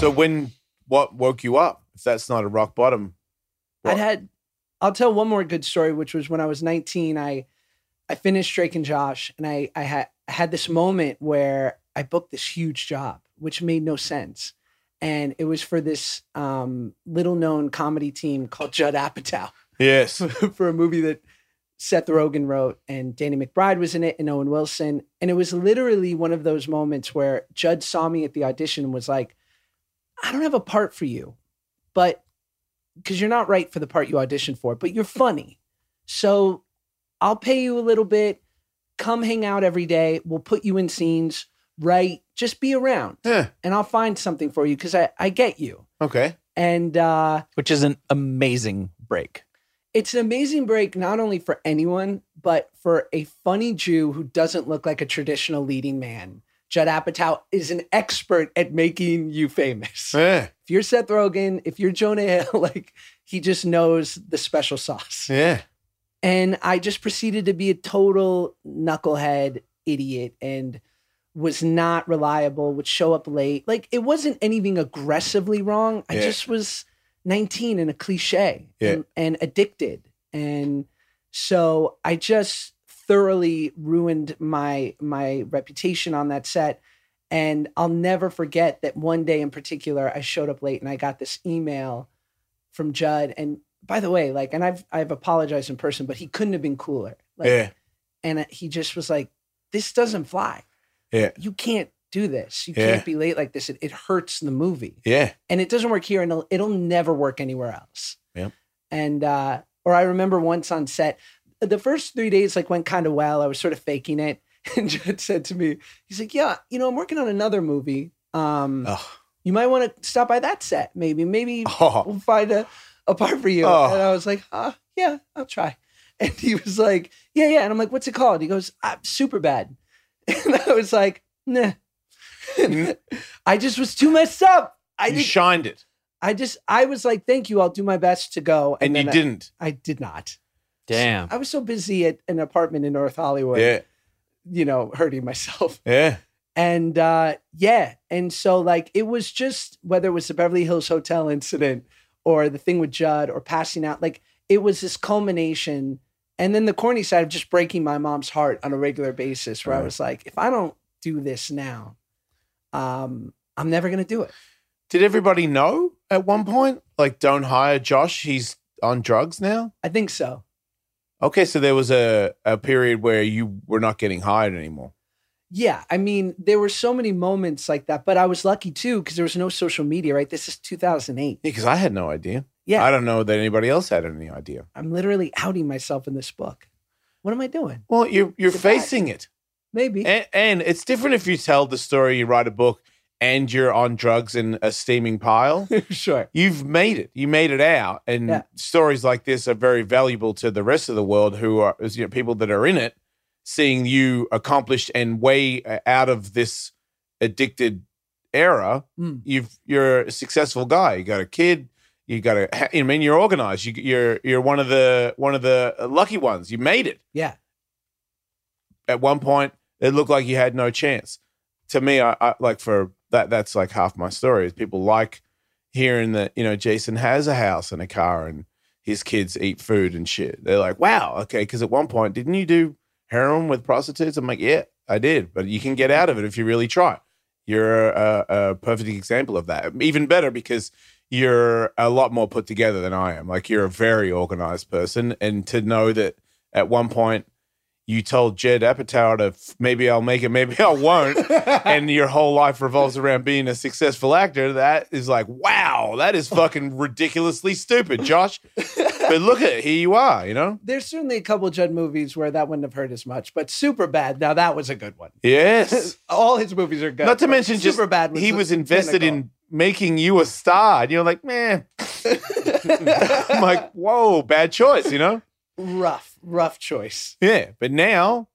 So when what woke you up? If that's not a rock bottom, I'd had I'll tell one more good story, which was when I was 19, I I finished Drake and Josh, and I I had I had this moment where I booked this huge job, which made no sense. And it was for this um, little known comedy team called Judd Apatow yes. for a movie that Seth Rogen wrote, and Danny McBride was in it, and Owen Wilson. And it was literally one of those moments where Judd saw me at the audition and was like, I don't have a part for you, but because you're not right for the part you auditioned for, but you're funny. So I'll pay you a little bit. Come hang out every day. We'll put you in scenes, right? Just be around Yeah. and I'll find something for you because I, I get you. Okay. And uh, Which is an amazing break. it's an amazing break, not only for anyone, but for a funny Jew who doesn't look like a traditional leading man. Judd Apatow is an expert at making you famous. Yeah. If you're Seth Rogen, if you're Jonah Hill, like he just knows the special sauce. Yeah. And I just proceeded to be a total knucklehead idiot and was not reliable, would show up late. Like it wasn't anything aggressively wrong. I Yeah. just was 19 and a cliche Yeah. and, and addicted. And so I just thoroughly ruined my my reputation on that set. And I'll never forget that one day in particular, I showed up late and I got this email from Judd. And by the way, like, and I've I've apologized in person, but he couldn't have been cooler. Like, yeah. and he just was like, "This doesn't fly. Yeah. You can't do this. You Yeah. can't be late like this. It, it hurts the movie, Yeah. and it doesn't work here, and it'll, it'll never work anywhere else." Yeah. And uh, or I remember once on set, the first three days like went kind of well. I was sort of faking it, and Judd said to me, "He's like, yeah, you know, I'm working on another movie. Um, Oh. you might want to stop by that set, maybe. Maybe Oh. we'll find a, a part for you. Oh. And I was like, uh, yeah, I'll try. And he was like, yeah, yeah. And I'm like, what's it called? He goes, uh, Superbad. And I was like, nah. I just was too messed up. I you did, shined it, I just, I was like, thank you. I'll do my best to go. and, you I- didn't. I, did not. Damn. I was so busy at an apartment in North Hollywood, Yeah. you know, hurting myself. Yeah. And uh, yeah, and so like it was just whether it was the Beverly Hills Hotel incident or the thing with Judd or passing out, like it was this culmination. And then the corny side of just breaking my mom's heart on a regular basis, where I was like, if I don't do this now, um, I'm never gonna do it. Did everybody know at one point? Like, don't hire Josh. He's on drugs now. I think so. Okay, so there was a, a period where you were not getting hired anymore. Yeah, I mean, there were so many moments like that, but I was lucky too because there was no social media. Right, this is 2008. Yeah, because I had no idea. Yeah, I don't know that anybody else had any idea. I'm literally outing myself in this book. What am I doing? Well, you're you're Goodbye. facing it, Maybe. and, and it's different if you tell the story, you write a book, and you're on drugs in a steaming pile. sure. You've made it. You made it out, and Yeah. stories like this are very valuable to the rest of the world who are you know, people that are in it, seeing you accomplished and way uh, out of this addicted era. Mm. You've you're a successful guy. You got a kid. You got a. I mean, you're organized. You, you're you're one of the one of the lucky ones. You made it. Yeah. At one point, it looked like you had no chance. To me, I, I like for that. That's like half my story. Is people like hearing that you know Jason has a house and a car and his kids eat food and shit. They're like, wow, okay. Because at one point, didn't you do heroin with prostitutes? I'm like, yeah, I did. But you can get out of it if you really try. You're a, a perfect example of that. Even better because you're a lot more put together than I am. Like you're a very organized person, and to know that at one point you told Judd Apatow to f- maybe I'll make it, maybe I won't, and your whole life revolves around being a successful actor. That is like, wow, that is fucking ridiculously stupid, Josh. But look at it, here you are, you know. There's certainly a couple Judd movies where that wouldn't have hurt as much, but Superbad. Now that was a good one. Yes. All his movies are good. Not to mention, just Superbad. he was invested pinnacle. in making you a star. And you're like, man, I'm like, whoa, bad choice, you know? rough, rough choice. Yeah. But now,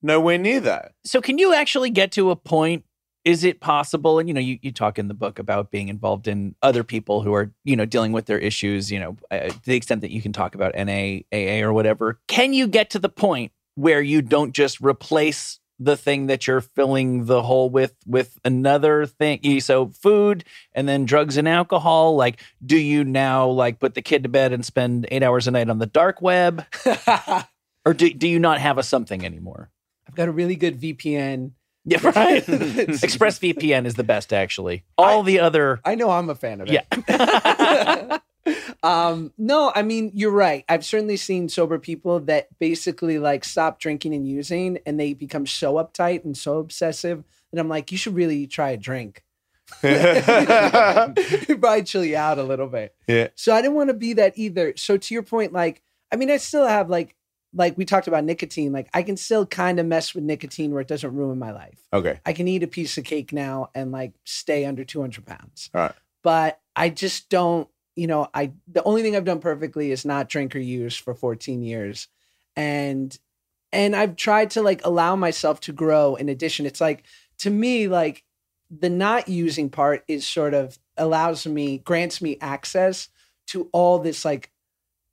nowhere near that. So can you actually get to a point? Is it possible? And you know, you, you talk in the book about being involved in other people who are, you know, dealing with their issues, you know, uh, to the extent that you can talk about NA, AA or whatever. Can you get to the point where you don't just replace the thing that you're filling the hole with with another thing? So food and then drugs and alcohol. Like, do you now like put the kid to bed and spend eight hours a night on the dark web? Or do, do you not have a something anymore? I've got a really good VPN. Yeah, right. ExpressVPN is the best, actually. All the other, I know I'm a fan of it. yeah, um, no, I mean you're right. I've certainly seen sober people that basically like stop drinking and using, and they become so uptight and so obsessive that I'm like, you should really try a drink. Probably chill you out a little bit. Yeah. So I didn't want to be that either. So to your point, like, I mean, I still have like, like we talked about nicotine. Like, I can still kind of mess with nicotine where it doesn't ruin my life. Okay. I can eat a piece of cake now and like stay under 200 pounds. All right. But I just don't, you know, I, the only thing I've done perfectly is not drink or use for 14 years. And, and I've tried to like allow myself to grow in addition. It's like, to me, like the not using part is sort of allows me, grants me access to all this, like,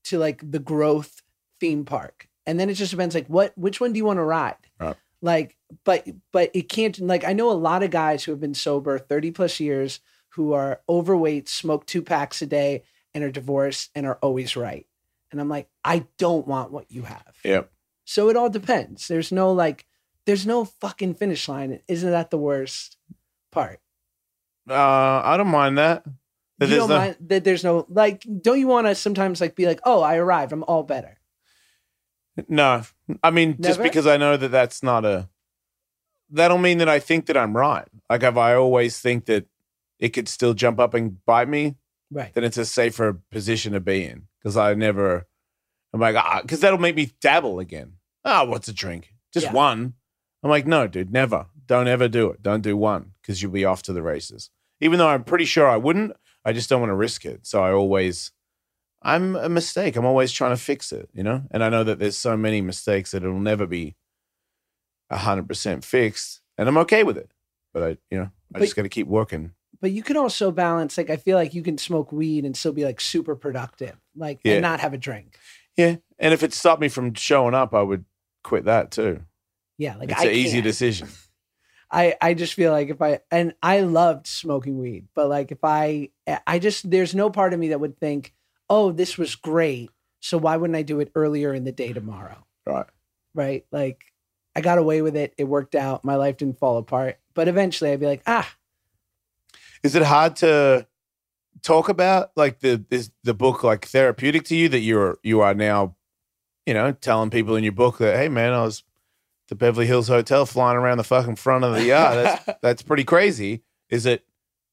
to like the growth theme park. And then it just depends, like, what, which one do you want to ride? Right. Like, but, but it can't, like, I know a lot of guys who have been sober 30 plus years who are overweight, smoke two packs a day, and are divorced and are always right. And I'm like, I don't want what you have. Yep. So it all depends. There's no like, there's no fucking finish line. Isn't that the worst part? Uh, I don't mind that. That you there's don't no- mind that there's no like. Don't you want to sometimes like be like, oh, I arrived. I'm all better. No, I mean just because I know that that's not a. That'll mean that I think that I'm right. Like if I always think that it could still jump up and bite me, Right. then it's a safer position to be in. Because I never, I'm like, ah, because that'll make me dabble again. Ah, what's a drink? Just Yeah. one. I'm like, no, dude, never. Don't ever do it. Don't do one because you'll be off to the races. Even though I'm pretty sure I wouldn't, I just don't want to risk it. So I always, I'm a mistake. I'm always trying to fix it, you know? And I know that there's so many mistakes that it'll never be 100% fixed. And I'm okay with it. But I, you know, I But- just got to keep working. But you can also balance. Like I feel like you can smoke weed and still be like super productive, like Yeah. and not have a drink. Yeah. And if it stopped me from showing up, I would quit that too. Yeah. Like it's I an easy can't. decision. I I just feel like if I and I loved smoking weed, but like if I I just there's no part of me that would think, oh, this was great. So why wouldn't I do it earlier in the day tomorrow? Right. Right. Like I got away with it. It worked out. My life didn't fall apart. But eventually I'd be like, ah, Is it hard to talk about like the is the book like therapeutic to you that you're you are now, you know, telling people in your book that hey man, I was the Beverly Hills Hotel flying around the fucking front of the yard. That's that's pretty crazy. Is it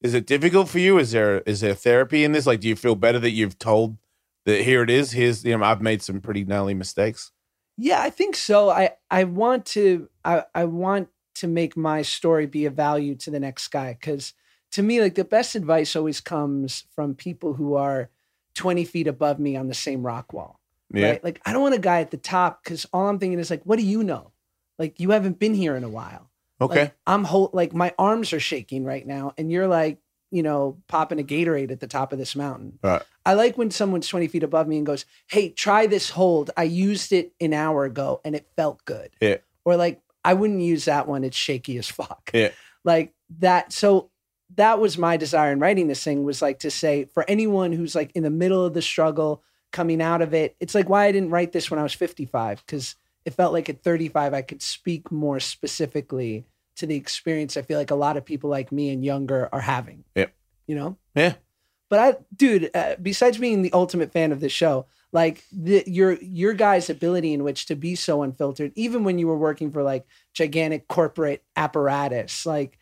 is it difficult for you? Is there is there therapy in this? Like, do you feel better that you've told that here it is? Here's you know I've made some pretty gnarly mistakes. Yeah, I think so. I I want to I I want to make my story be of value to the next guy because to me, like the best advice always comes from people who are twenty feet above me on the same rock wall. Yeah, Right? Like I don't want a guy at the top because all I'm thinking is like, what do you know? Like you haven't been here in a while. Okay, Like, I'm whole like my arms are shaking right now, and you're like, you know, popping a Gatorade at the top of this mountain. Right. I like when someone's 20 feet above me and goes, Hey, try this hold. I used it an hour ago and it felt good. Yeah. Or like, I wouldn't use that one. It's shaky as fuck. Yeah. Like that. So that was my desire in writing this thing was like to say for anyone who's like in the middle of the struggle, coming out of it, it's like why I didn't write this when I was 55. Cause it felt like at 35, I could speak more specifically to the experience I feel like a lot of people like me and younger are having. Yep. You know? yeah. But I, dude, uh, besides being the ultimate fan of this show, Like the, your your guys' ability in which to be so unfiltered, even when you were working for like gigantic corporate apparatus, like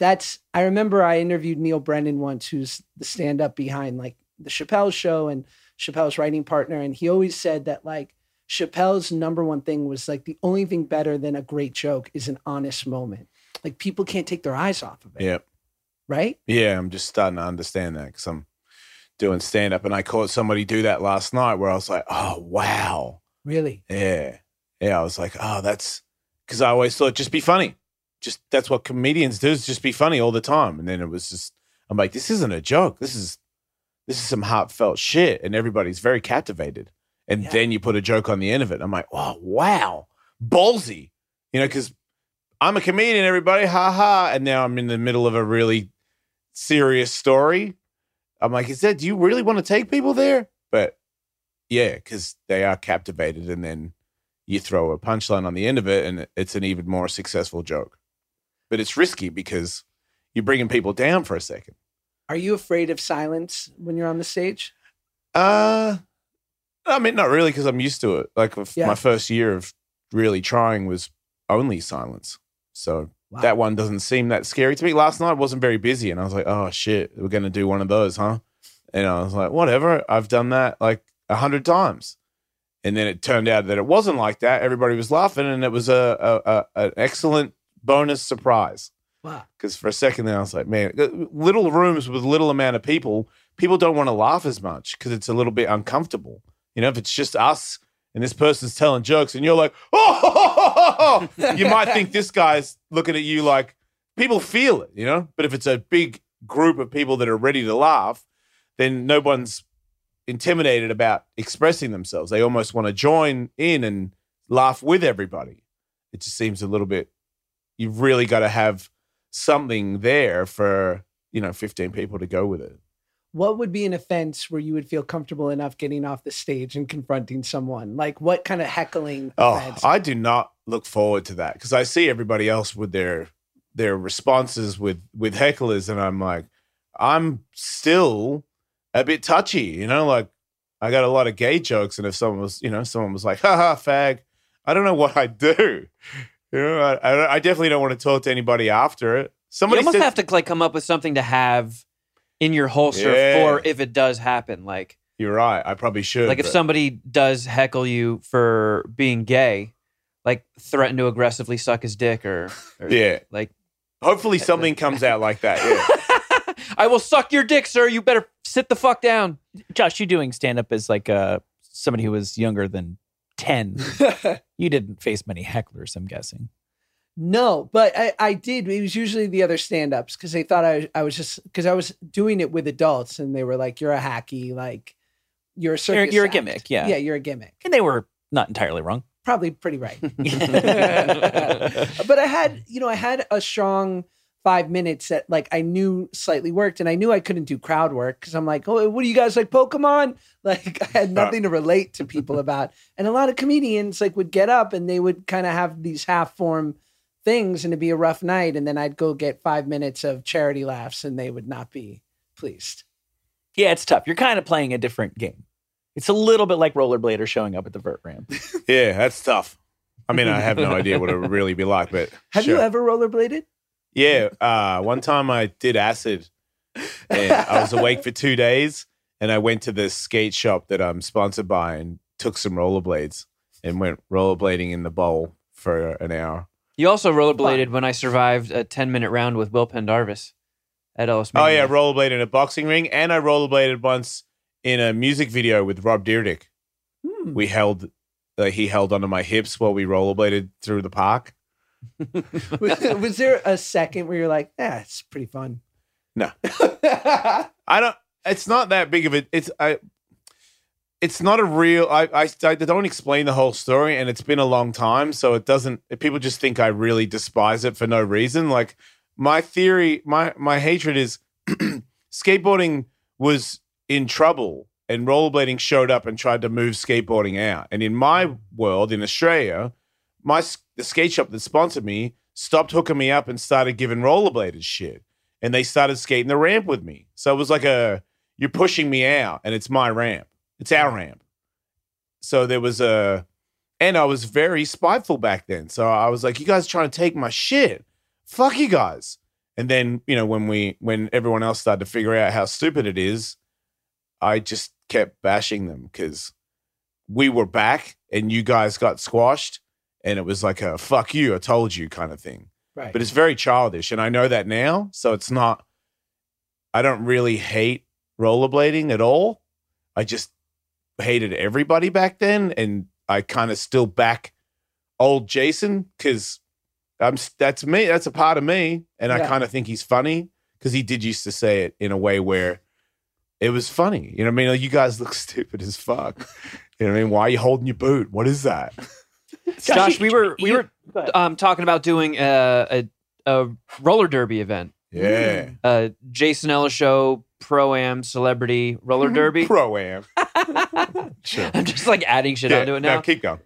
that's. I remember I interviewed Neal Brennan once, who's the stand up behind like the Chappelle Show and Chappelle's writing partner, and he always said that like Chappelle's number one thing was like the only thing better than a great joke is an honest moment. Like people can't take their eyes off of it, Yeah. right? Yeah, I'm just starting to understand that because I'm doing stand up and I caught somebody do that last night where I was like, oh, wow. Really. Yeah. Yeah. I was like, oh, that's because I always thought just be funny. Just that's what comedians do is just be funny all the time. And then it was just, I'm like, this isn't a joke. This is, this is some heartfelt shit. And everybody's very captivated. And Yeah. then you put a joke on the end of it. I'm like, oh, wow. Ballsy. You know, because I'm a comedian, everybody. Ha ha. And now I'm in the middle of a really serious story. I'm like, is that, do you really want to take people there? But yeah, because they are captivated. And then you throw a punchline on the end of it and it's an even more successful joke. But it's risky because you're bringing people down for a second. Are you afraid of silence when you're on the stage? Uh, I mean, not really because I'm used to it. Like Yeah. my first year of really trying was only silence. So Wow. that one doesn't seem that scary to me. Last night wasn't very busy and I was like, oh shit, we're going to do one of those, huh? And I was like, whatever. I've done that like a hundred times. And then it turned out that it wasn't like that. Everybody was laughing and it was a, a, a an excellent bonus surprise. Wow. Because for a second there, I was like, man, little rooms with little amount of people, people don't want to laugh as much because it's a little bit uncomfortable. You know, if it's just us and this person's telling jokes and you're like, oh, you might think this guy's looking at you like people feel it, you know? But if it's a big group of people that are ready to laugh, then no one's intimidated about expressing themselves. They almost want to join in and laugh with everybody. It just seems a little bit, you've really got to have something there for, you know, 15 people to go with it. What would be an offense where you would feel comfortable enough getting off the stage and confronting someone? Like what kind of heckling Oh, offense? I do not look forward to that because I see everybody else with their their responses with with hecklers, and I'm like, I'm still a bit touchy, you know. Like I got a lot of gay jokes, and if someone was, you know, someone was like, "Ha ha, fag," I don't know what I do. You know, I, I, I definitely don't want to talk to anybody after it. You Somebody almost said, have to like come up with something to have in your holster Yeah. for if it does happen. Like, "You're right. I probably should." like if but- somebody does heckle you for being gay, like threaten to aggressively suck his dick or, or yeah, like hopefully something comes out like that. Yeah. I will suck your dick, sir. You better sit the fuck down. Josh, you doing stand up as like uh, somebody who was younger than 10. you didn't face many hecklers, I'm guessing. No, but I, I did. It was usually the other stand ups because they thought I, I was just because I was doing it with adults and they were like, you're a hacky, like you're a circus. you're a act." gimmick, yeah. Yeah, you're a gimmick. And they were not entirely wrong. Probably pretty right. but I had, you know, I had a strong five minutes that like I knew slightly worked and I knew I couldn't do crowd work because I'm like, oh, what do you guys like Pokemon? Like I had nothing to relate to people about. And a lot of comedians like would get up and they would kind of have these half form things and it'd be a rough night. And then I'd go get five minutes of charity laughs and they would not be pleased. Yeah, it's tough. You're kind of playing a different game. It's a little bit like rollerblader showing up at the vert ramp. yeah, that's tough. I mean, I have no idea what it would really be like, but Have sure. you ever rollerbladed? Yeah, uh, one time I did acid, and I was awake for two days, and I went to this skate shop that I'm sponsored by and took some rollerblades and went rollerblading in the bowl for an hour. You also rollerbladed when I survived a 10 minute round with Will Pendarvis at Ellis Oh yeah, Mania. rollerbladed in a boxing ring, and I rollerbladed once in a music video with Rob Dyrdek. Hmm. We held, uh, he held onto my hips while we rollerbladed through the park. was, was there a second where you're like, yeah, it's pretty fun? No. I don't. It's not that big of a. It's I. It's not a real. I, I I don't explain the whole story, and it's been a long time, so it doesn't. People just think I really despise it for no reason. Like my theory, my my hatred is skateboarding was in trouble, and rollerblading showed up and tried to move skateboarding out. And in my world, in Australia, my the skate shop that sponsored me stopped hooking me up and started giving rollerbladers shit and they started skating the ramp with me. So it was like a you're pushing me out, and it's my ramp. It's our ramp. so there was a, and I was very spiteful back then. So I was like, you guys trying to take my shit? Fuck you guys. And then you know when we when everyone else started to figure out how stupid it is, I just kept bashing them because we were back and you guys got squashed, and it was like a fuck you, I told you kind of thing Right. but it's very childish and i know that now so it's not i don't really hate rollerblading at all i just hated everybody back then and i kind of still back old jason because i'm that's me that's a part of me and i kind of think he's funny because he did used to say it in a way where it was funny you know what i mean? Like, you guys look stupid as fuck. You know what i mean? Why are you holding your boot? What is that? Josh, we were we were Go ahead. um, talking about doing a, a a roller derby event. yeah. Uh, Jason Ellis show, pro am, celebrity roller derby. pro-am sure I'm just like adding shit Yeah, onto it no, now. keep going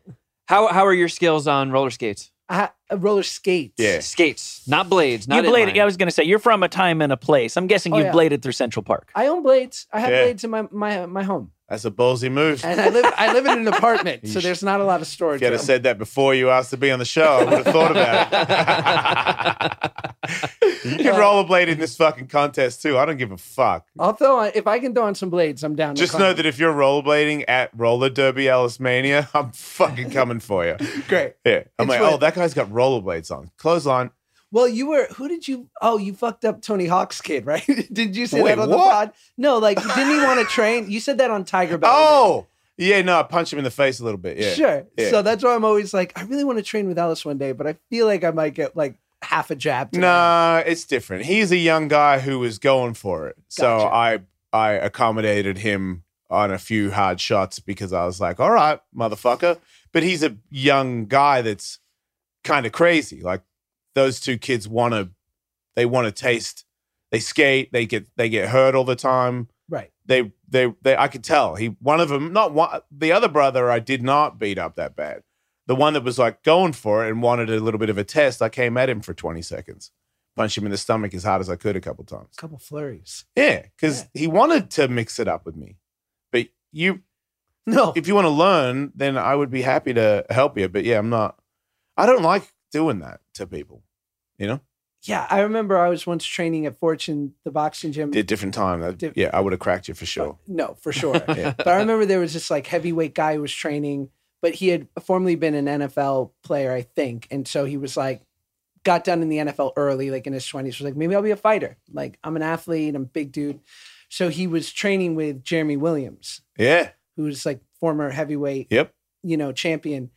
How how are your skills on roller skates? I uh, roller skates. Yeah. Skates, not blades. Not you bladed. inline. I was going to say you're from a time and a place. I'm guessing Oh, you yeah. bladed through Central Park. I own blades. I have Yeah. blades in my, my my home, That's a ballsy move. and I live I live in an apartment, so there's not a lot of storage. If you had room. said that before you asked to be on the show, I would have thought about it. you can rollerblade in this fucking contest too. I don't give a fuck. I'll throw on uh, if I can throw on some blades. I'm down. to Just know that if you're rollerblading at Roller Derby Ellis Mania, I'm fucking coming for you. great. Yeah. I'm It's like, what- oh, that guy's got rollerblades on. Clothesline. Well, you were. Who did you? Oh, you fucked up Tony Hawk's kid, right? did you say Wait, that on the what? pod? No, like didn't he want to train? You said that on Tigerbelly. Oh, yeah, no, I punched him in the face a little bit. Yeah. sure. Yeah. So that's why I'm always like, I really want to train with Ellis one day, but I feel like I might get like half a jab. today. Nah, it's different. He's a young guy who was going for it. So I I accommodated him on a few hard shots because I was like, all right, motherfucker. But he's a young guy that's kind of crazy. Like those two kids want to they want to taste they skate, they get they get hurt all the time. Right. They they they I could tell. He one of them, not one the other brother I did not beat up that bad. The one that was like going for it and wanted a little bit of a test, I came at him for 20 seconds punched him in the stomach as hard as I could a couple times. A couple flurries. Yeah, because he wanted to mix it up with me. But you, No. if you want to learn, then I would be happy to help you. But yeah, I'm not. I don't like doing that to people. You know, Yeah, I remember I was once training at Fortune, the boxing gym. at different time. That, Diff- yeah, I would have cracked you for sure. No, for sure. Yeah. But I remember there was this like heavyweight guy who was training, but he had formerly been an NFL player, I think. And so he was like, got done in the NFL early, like in his 20s, was like, maybe I'll be a fighter. Like, I'm an athlete, I'm a big dude. So he was training with Jeremy Williams, Yeah. who's like former heavyweight, Yep. you know, champion.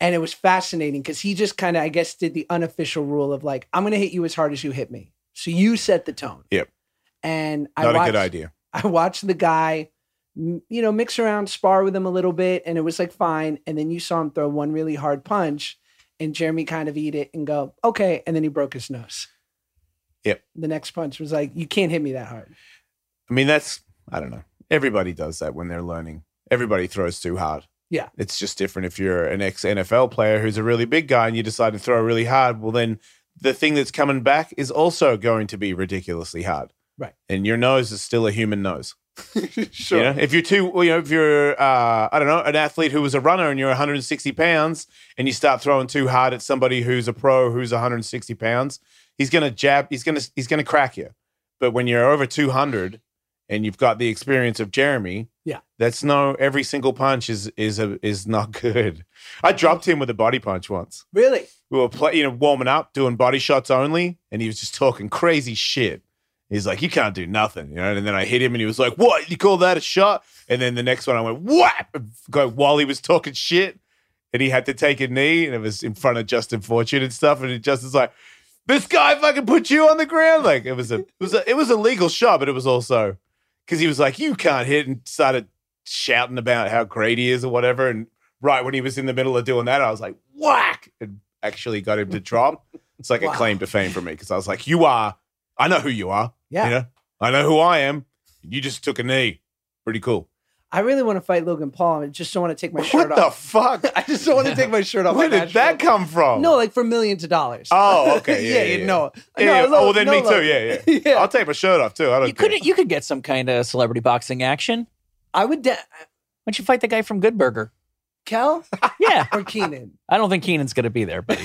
And it was fascinating because he just kind of, I guess, did the unofficial rule of like, I'm going to hit you as hard as you hit me. So you set the tone. Yep. And I Not a good idea. I watched the guy, you know, mix around, spar with him a little bit, and it was like fine. And then you saw him throw one really hard punch, and Jeremy kind of eat it and go, okay. And then he broke his nose. Yep. The next punch was like, you can't hit me that hard. I mean, that's I don't know. Everybody does that when they're learning. Everybody throws too hard. Yeah. It's just different if you're an ex NFL player who's a really big guy and you decide to throw really hard. Well, then the thing that's coming back is also going to be ridiculously hard. Right. And your nose is still a human nose. sure. You know, if you're too, you know, if you're, uh, I don't know, an athlete who was a runner and you're 160 pounds and you start throwing too hard at somebody who's a pro who's 160 pounds, he's gonna jab, he's gonna, he's gonna crack you. But when you're over 200 and you've got the experience of Jeremy, Yeah. that's no. Every single punch is is a, is not good. I dropped him with a body punch once. Really? We were play, you know, warming up, doing body shots only, and he was just talking crazy shit. He's like, "You can't do nothing," you know. And then I hit him, and he was like, "What? You call that a shot?" And then the next one, I went, "Whap!" Go while he was talking shit, and he had to take a knee, and it was in front of Justin Fortune and stuff. And Justin's like, "This guy fucking put you on the ground." Like it was a, it was a, it was a legal shot, but it was also because he was like, "You can't hit," and started shouting about how great he is or whatever. And right when he was in the middle of doing that, I was like, "Whack!" and actually got him to drop. It's like Wow. a claim to fame for me because I was like, "You are, I know who you are." Yeah. You know, I know who I am. You just took a knee. Pretty cool. I really want to fight Logan Paul. I just don't want to take my shirt off. What the fuck? I just don't want to take my shirt off. Where did national- that come from? No, like for millions of dollars. Oh, okay. Yeah, yeah, you yeah. know. Yeah, No, yeah. Lo- oh, then no, me too. Yeah, yeah. yeah. I'll take my shirt off too. I don't You care. could you could get some kind of celebrity boxing action. I would. De- Why don't you fight the guy from Good Burger? Kel Yeah. or Kenan? I don't think Kenan's going to be there, buddy.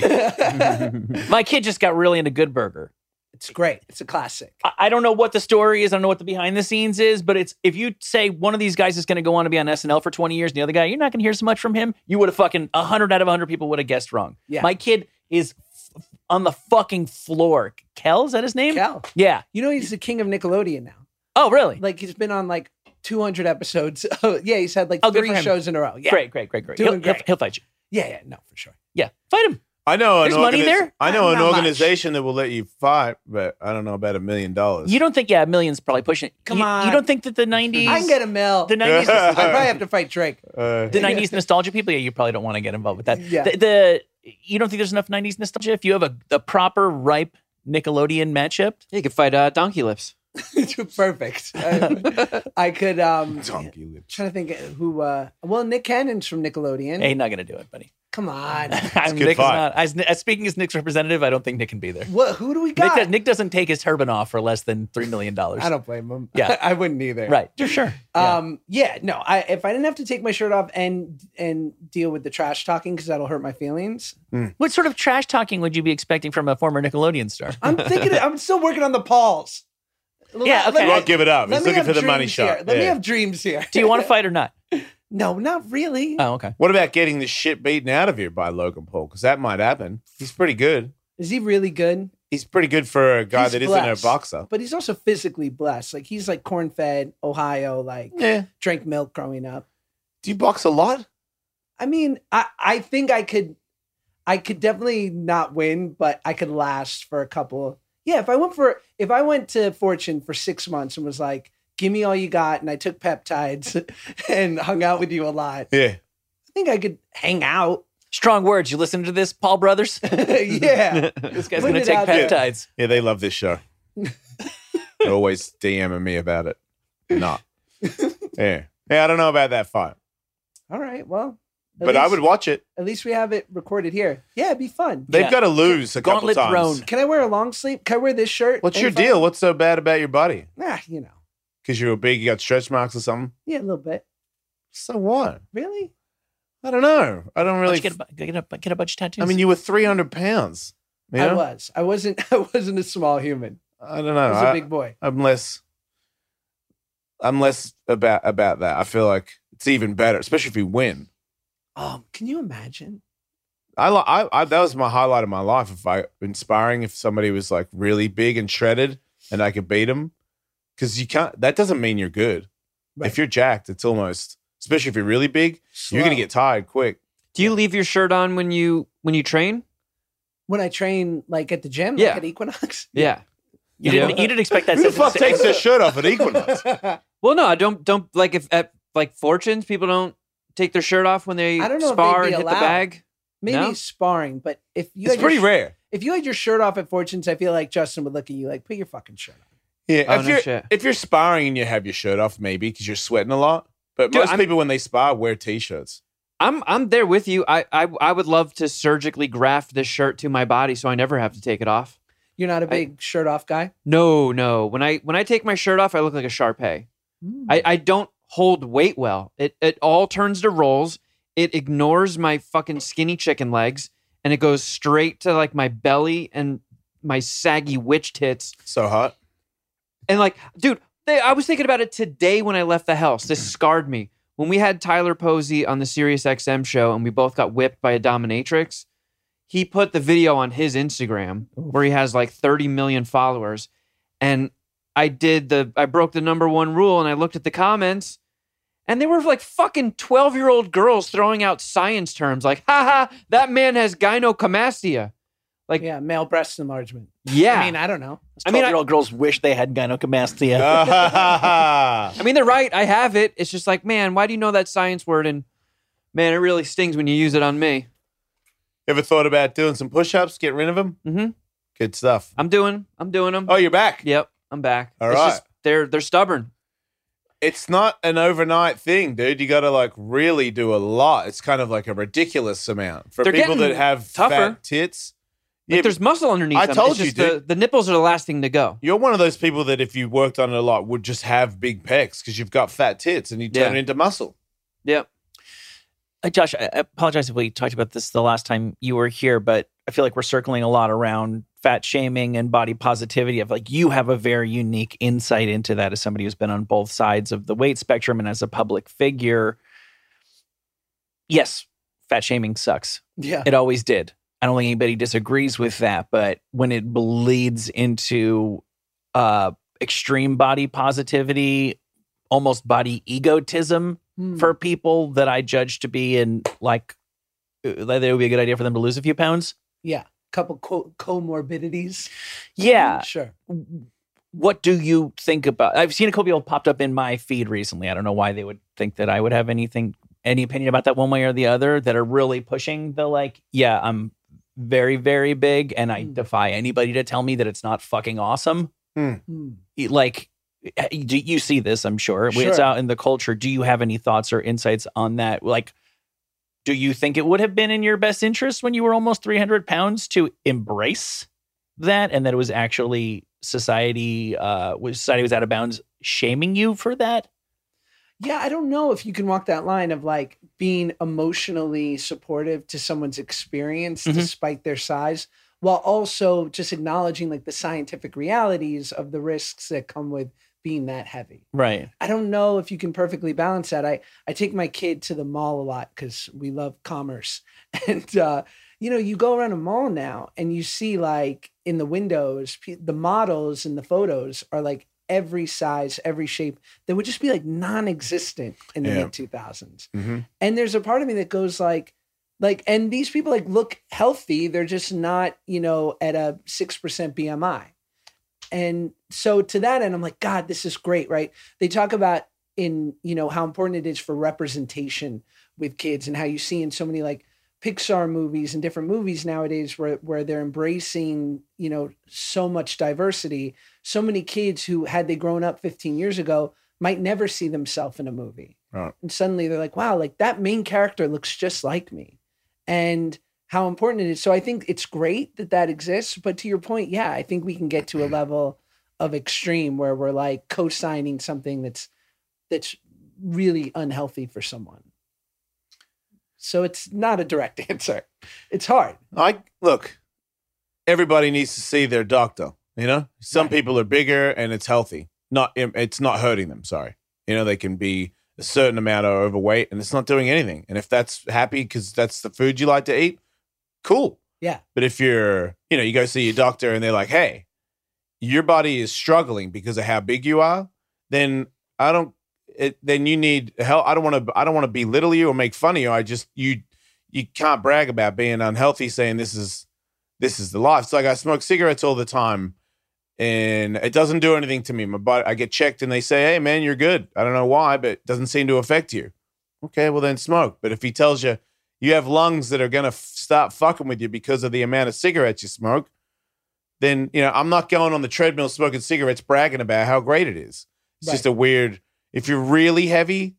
My kid just got really into Good Burger. It's great. It's a classic. I- I don't know what the story is. I don't know what the behind the scenes is, but it's if you say one of these guys is going to go on to be on SNL for 20 years, and the other guy, you're not going to hear so much from him. You would have fucking 100 out of 100 people would have guessed wrong. Yeah. My kid is f- on the fucking floor. Kel, is that his name? Kel. Yeah. You know he's the king of Nickelodeon now. Oh, really? Like he's been on like 200 episodes. Oh, yeah, he's had like Oh, three shows in a row. Yeah, Great, great, great, great. He'll, he'll- great. he'll fight you. Yeah, yeah, no, for sure. Yeah, fight him. I know an There's money organiz- there? I know Not- an not much. organization that will let you fight, but I don't know about a million dollars. You don't think, yeah, millions probably pushing it. Come you, on. You don't think that the 90s, I can get a mill. the 90s, I probably have to fight Drake. Uh, the 90s nostalgia people, yeah, you probably don't want to get involved with that. Yeah. The, the you don't think there's enough 90s nostalgia if you have a, the proper ripe Nickelodeon matchup? You could fight uh, Donkey Lips. Perfect. I, I could um Donkey lips. trying to think who uh well Nick Cannon's from Nickelodeon. Hey, not gonna do it, buddy. Come on. I'm, good Nick is not, as, as speaking as Nick's representative, I don't think Nick can be there. what who do we Nick, got? does- Nick doesn't take his turban off for less than three million dollars. I don't blame him. Yeah. I wouldn't either. Right? Sure, sure. Yeah. Um yeah, no, I if I didn't have to take my shirt off and and deal with the trash talking because that'll hurt my feelings. what sort of trash talking would you be expecting from a former Nickelodeon star? I'm thinking I'm still working on the Pauls. Yeah, Let okay. me- Well, give it up. let He's me looking for the money dreams shot. here. Let me have dreams here. Do you want to fight or not? No, not really. Oh, okay. What about getting the shit beaten out of you by Logan Paul? Because that might happen. He's pretty good. Is he really good? He's pretty good for a guy He's that isn't a blessed. boxer. But he's also physically blessed. Like he's like corn fed, Ohio, like Yeah. drank milk growing up. Do you box a lot? I mean, I, I think I could I could definitely not win, but I could last for a couple. Yeah, if I went for if I went to Fortune for six months and was like, give me all you got, and I took peptides and hung out with you a lot, Yeah. I think I could hang out. Strong words. You listen to this, Paul Brothers? yeah. This guy's gonna take peptides. Yeah, they love this show. They're always DMing me about it. Not. Yeah. Yeah, I don't know about that fight. All right. Well, at But I would watch it. At least we have it recorded here. Yeah, it'd be fun. They've Yeah. got to lose a couple Gauntlet times. thrown. Can I wear a long sleeve? Can I wear this shirt? What's your Any fun? deal? What's so bad about your body? Nah, you know. Because you were big, you got stretch marks or something? Yeah, a little bit. So what? Really? I don't know. I don't really. don't get, a, get, a, get a bunch of tattoos. I mean, you were 300 pounds. You I was. I wasn't. I wasn't a small human. I don't know. I know. was a I, big boy. I'm less. I'm less about about that. I feel like it's even better, especially if you win. Um, can you imagine? I, li- I, I that was my highlight of my life. If I inspiring, if somebody was like really big and shredded, and I could beat them, because you can't. That doesn't mean you're good. Right. If you're jacked, it's almost, especially if you're really big, you're gonna get tired quick. Do you leave your shirt on when you when you train? when I train like at the gym, Yeah. like at Equinox. Yeah. you, Yeah. didn't, you didn't expect that Who the fuck to- takes their shirt off at Equinox? Well, no, I don't don't like if at like fortunes people don't take their shirt off when they I don't know spar and be hit the bag. Maybe No? sparring, but if you it's had pretty sh- rare. if you had your shirt off at Fortunes, I feel like Justin would look at you like, put your fucking shirt on. Yeah, Oh, if no you're shit. if you're sparring and you have your shirt off, maybe because you're sweating a lot. But Dude, most I'm- people when they spar wear t-shirts. I'm I'm there with you. I, I I would love to surgically graft this shirt to my body so I never have to take it off. You're not a big shirt off guy. No, no. When I when I take my shirt off, I look like a Shar-Pei. Hmm. I, I don't hold weight well. It it all turns to rolls. It ignores my fucking skinny chicken legs and it goes straight to like my belly and my saggy witch tits. So hot. And like, dude, they, I was thinking about it today when I left the house. This mm. scarred me. When we had Tyler Posey on the Sirius XM show and we both got whipped by a dominatrix, he put the video on his Instagram where he has like 30 million followers. And I did the, I broke the number one rule and I looked at the comments and they were like fucking 12 year old girls throwing out science terms like, haha, that man has gynecomastia. Like, yeah, male breast enlargement. yeah. I mean, I don't know. I mean, I- year old girls wish they had gynecomastia. I mean, they're right. I have it. It's just like, man, why do you know that science word? And man, it really stings when you use it on me. Ever thought about doing some push-ups, get rid of them? Mm-hmm. Good stuff. I'm doing, I'm doing them. Oh, you're back. Yep, I'm back. All It's right. just- they're they're stubborn. It's not an overnight thing, dude. You got to like really do a lot. It's kind of like a ridiculous amount for They're people that have tougher. fat tits. Like Yeah, there's muscle underneath I them. told you, just the, dude. the nipples are the last thing to go. You're one of those people that if you worked on it a lot would just have big pecs because you've got fat tits and you turn Yeah. it into muscle. Yeah. Uh, Josh, I apologize if we talked about this the last time you were here, but I feel like we're circling a lot around fat shaming and body positivity. Of like, you have a very unique insight into that as somebody who's been on both sides of the weight spectrum and as a public figure. Yes, fat shaming sucks. Yeah. It always did. I don't think anybody disagrees with that, but when it bleeds into uh, extreme body positivity, almost body egotism Hmm. for people that I judge to be in like uh, that it would be a good idea for them to lose a few pounds. yeah. Couple co- comorbidities. Yeah. Sure. What do you think about? I've seen a couple people popped up in my feed recently. I don't know why they would think that I would have anything, any opinion about that one way or the other that are really pushing the like, yeah, I'm very, very big and I Hmm. defy anybody to tell me that it's not fucking awesome. Hmm. like uh, do you see this i'm sure it's out in the culture do you have any thoughts or insights on that like do you think it would have been in your best interest when you were almost 300 pounds to embrace that and that it was actually society uh society was out of bounds shaming you for that Yeah, I don't know if you can walk that line of like being emotionally supportive to someone's experience Mhm. despite their size, while also just acknowledging like the scientific realities of the risks that come with being that heavy. right I don't know if you can perfectly balance that. I I take my kid to the mall a lot because we love commerce, and uh, you know, you go around a mall now and you see like in the windows, the models in the photos are like every size, every shape that would just be like non-existent in the Yeah. mid two thousands. Mhm. And there's a part of me that goes like. Like, and these people like look healthy. They're just not, you know, at a 6% BMI. And so to that end, I'm like, God, this is great, right? They talk about in, you know, how important it is for representation with kids and how you see in so many like Pixar movies and different movies nowadays where where they're embracing, you know, so much diversity. So many kids who had they grown up 15 years ago might never see themselves in a movie. Right. And suddenly they're like, wow, like that main character looks just like me. And how important it is. So I think it's great that that exists. But to your point, yeah, I think we can get to a mm. level of extreme where we're like co-signing something that's that's really unhealthy for someone. So it's not a direct answer. It's hard. I look. Everybody needs to see their doctor. You know, some Right. people are bigger and it's healthy. Not it's not hurting them. Sorry. You know, they can be a certain amount of overweight and it's not doing anything. And if that's happy because that's the food you like to eat, cool. Yeah. But if you're, you know, you go see your doctor and they're like, hey, your body is struggling because of how big you are, then I don't. It, then you need help. I don't want to. I don't want to belittle you or make fun of you. I just you you can't brag about being unhealthy, saying this is this is the life. It's like I smoke cigarettes all the time, and it doesn't do anything to me. My body, I get checked, and they say, "Hey, man, you're good." I don't know why, but it doesn't seem to affect you. Okay, well then smoke. But if he tells you you have lungs that are gonna f- start fucking with you because of the amount of cigarettes you smoke, then you know I'm not going on the treadmill smoking cigarettes, bragging about how great it is. It's just a weird. If you're really heavy,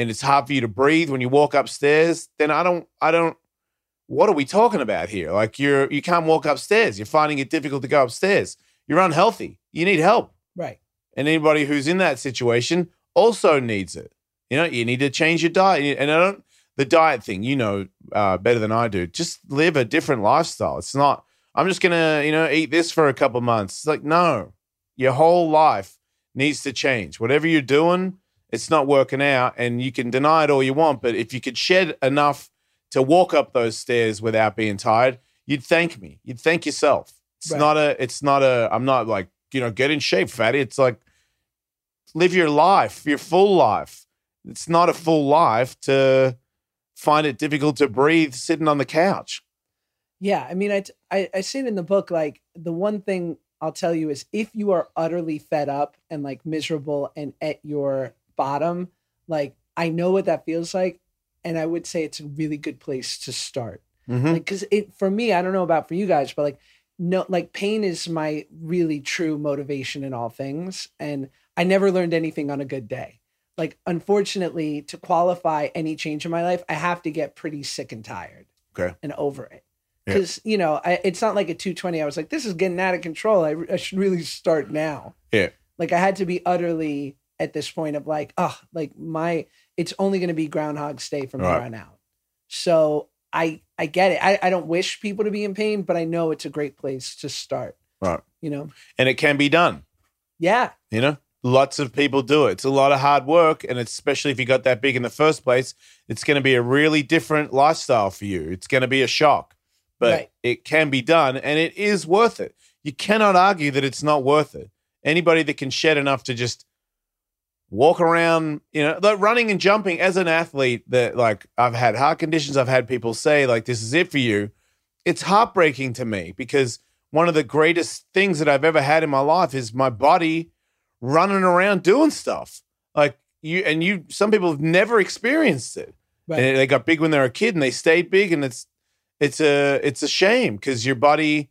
and it's hard for you to breathe when you walk upstairs, then I don't. I don't. What are we talking about here? Like you're you can't walk upstairs. You're finding it difficult to go upstairs. You're unhealthy. You need help. Right. And anybody who's in that situation also needs it. You know, you need to change your diet. And I don't the diet thing, you know, uh, better than I do. Just live a different lifestyle. It's not. I'm just gonna, you know, eat this for a couple months. It's like no, your whole life needs to change. Whatever you're doing, it's not working out, and you can deny it all you want. But if you could shed enough to walk up those stairs without being tired, you'd thank me. You'd thank yourself. It's Right. not a. It's not a. I'm not like you know, get in shape, fatty. It's like live your life, your full life. It's not a full life to find it difficult to breathe sitting on the couch. Yeah, I mean, I I say it in the book. Like the one thing I'll tell you is, if you are utterly fed up and like miserable and at your bottom, like I know what that feels like, and I would say it's a really good place to start. Mm-hmm. Like, because it for me, I don't know about for you guys, but like no, like pain is my really true motivation in all things, and I never learned anything on a good day. Like, unfortunately, to qualify any change in my life, I have to get pretty sick and tired, Okay. and over it Yeah. because you know I, it's not like a 220 i was like this is getting out of control I, I should really start now Yeah. like i had to be utterly at this point of like, oh, like my it's only going to be Groundhog's Day from Right. here on out. So I I get it. I, I don't wish people to be in pain, but I know it's a great place to start. Right. You know? And it can be done. Yeah. You know, lots of people do it. It's a lot of hard work, and especially if you got that big in the first place, it's going to be a really different lifestyle for you. It's going to be a shock, but Right. it can be done, and it is worth it. You cannot argue that it's not worth it. Anybody that can shed enough to just walk around, you know, like running and jumping as an athlete, that like I've had heart conditions, I've had people say like this is it for you. It's heartbreaking to me because one of the greatest things that I've ever had in my life is my body running around doing stuff. Like you and you some people have never experienced it. Right. And they got big when they were a kid and they stayed big and it's it's a it's a shame because your body,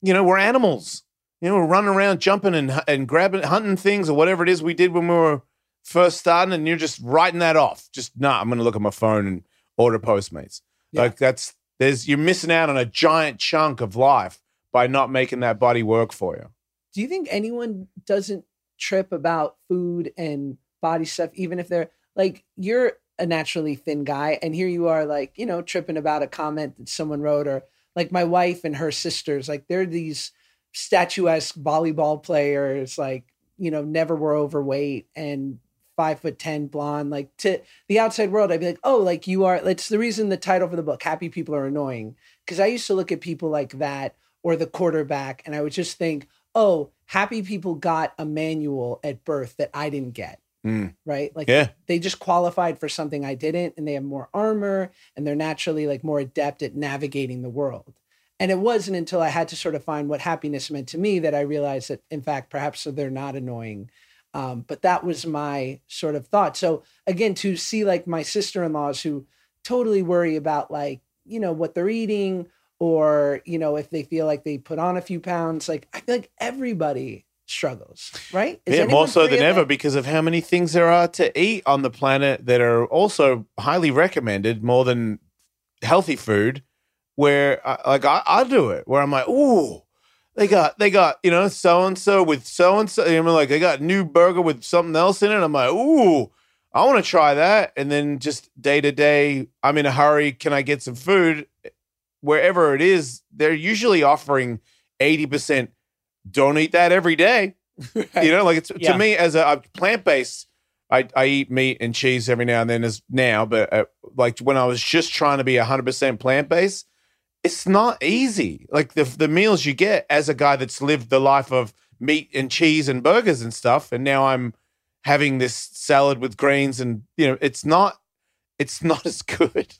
you know, we're animals. You know, we're running around jumping and and grabbing hunting things or whatever it is we did when we were first starting and you're just writing that off. Just nah, I'm gonna look at my phone and order Postmates. Yeah. Like that's there's you're missing out on a giant chunk of life by not making that body work for you. Do you think anyone doesn't trip about food and body stuff, even if they're like you're a naturally thin guy, and here you are, like you know, tripping about a comment that someone wrote, or like my wife and her sisters, like they're these statuesque volleyball players, like you know, never were overweight and five foot ten blonde. Like to the outside world, I'd be like, oh, like you are. It's the reason the title for the book, "Happy People Are Annoying," because I used to look at people like that or the quarterback, and I would just think, oh, happy people got a manual at birth that I didn't get. Mm. Right. Like Yeah. they just qualified for something I didn't, and they have more armor and they're naturally like more adept at navigating the world. And it wasn't until I had to sort of find what happiness meant to me that I realized that, in fact, perhaps they're not annoying. Um, but that was my sort of thought. So again, to see like my sister-in-laws who totally worry about like, you know, what they're eating or, you know, if they feel like they put on a few pounds, like I feel like everybody struggles, right? Is yeah, more so than ever that? because of how many things there are to eat on the planet that are also highly recommended more than healthy food. Where I, like I, I do it, where I'm like, ooh, they got they got you know so and so with so and so. I'm like, they got new burger with something else in it. I'm like, ooh, I want to try that. And then just day to day, I'm in a hurry. Can I get some food? Wherever it is, they're usually offering eighty percent. Don't eat that every day. You know, like it's Yeah. to me as a, plant based. I, I eat meat and cheese every now and then as now, but uh, like when I was just trying to be hundred percent plant based, it's not easy. Like the the meals you get as a guy that's lived the life of meat and cheese and burgers and stuff, and now I'm having this salad with grains and you know it's not it's not as good.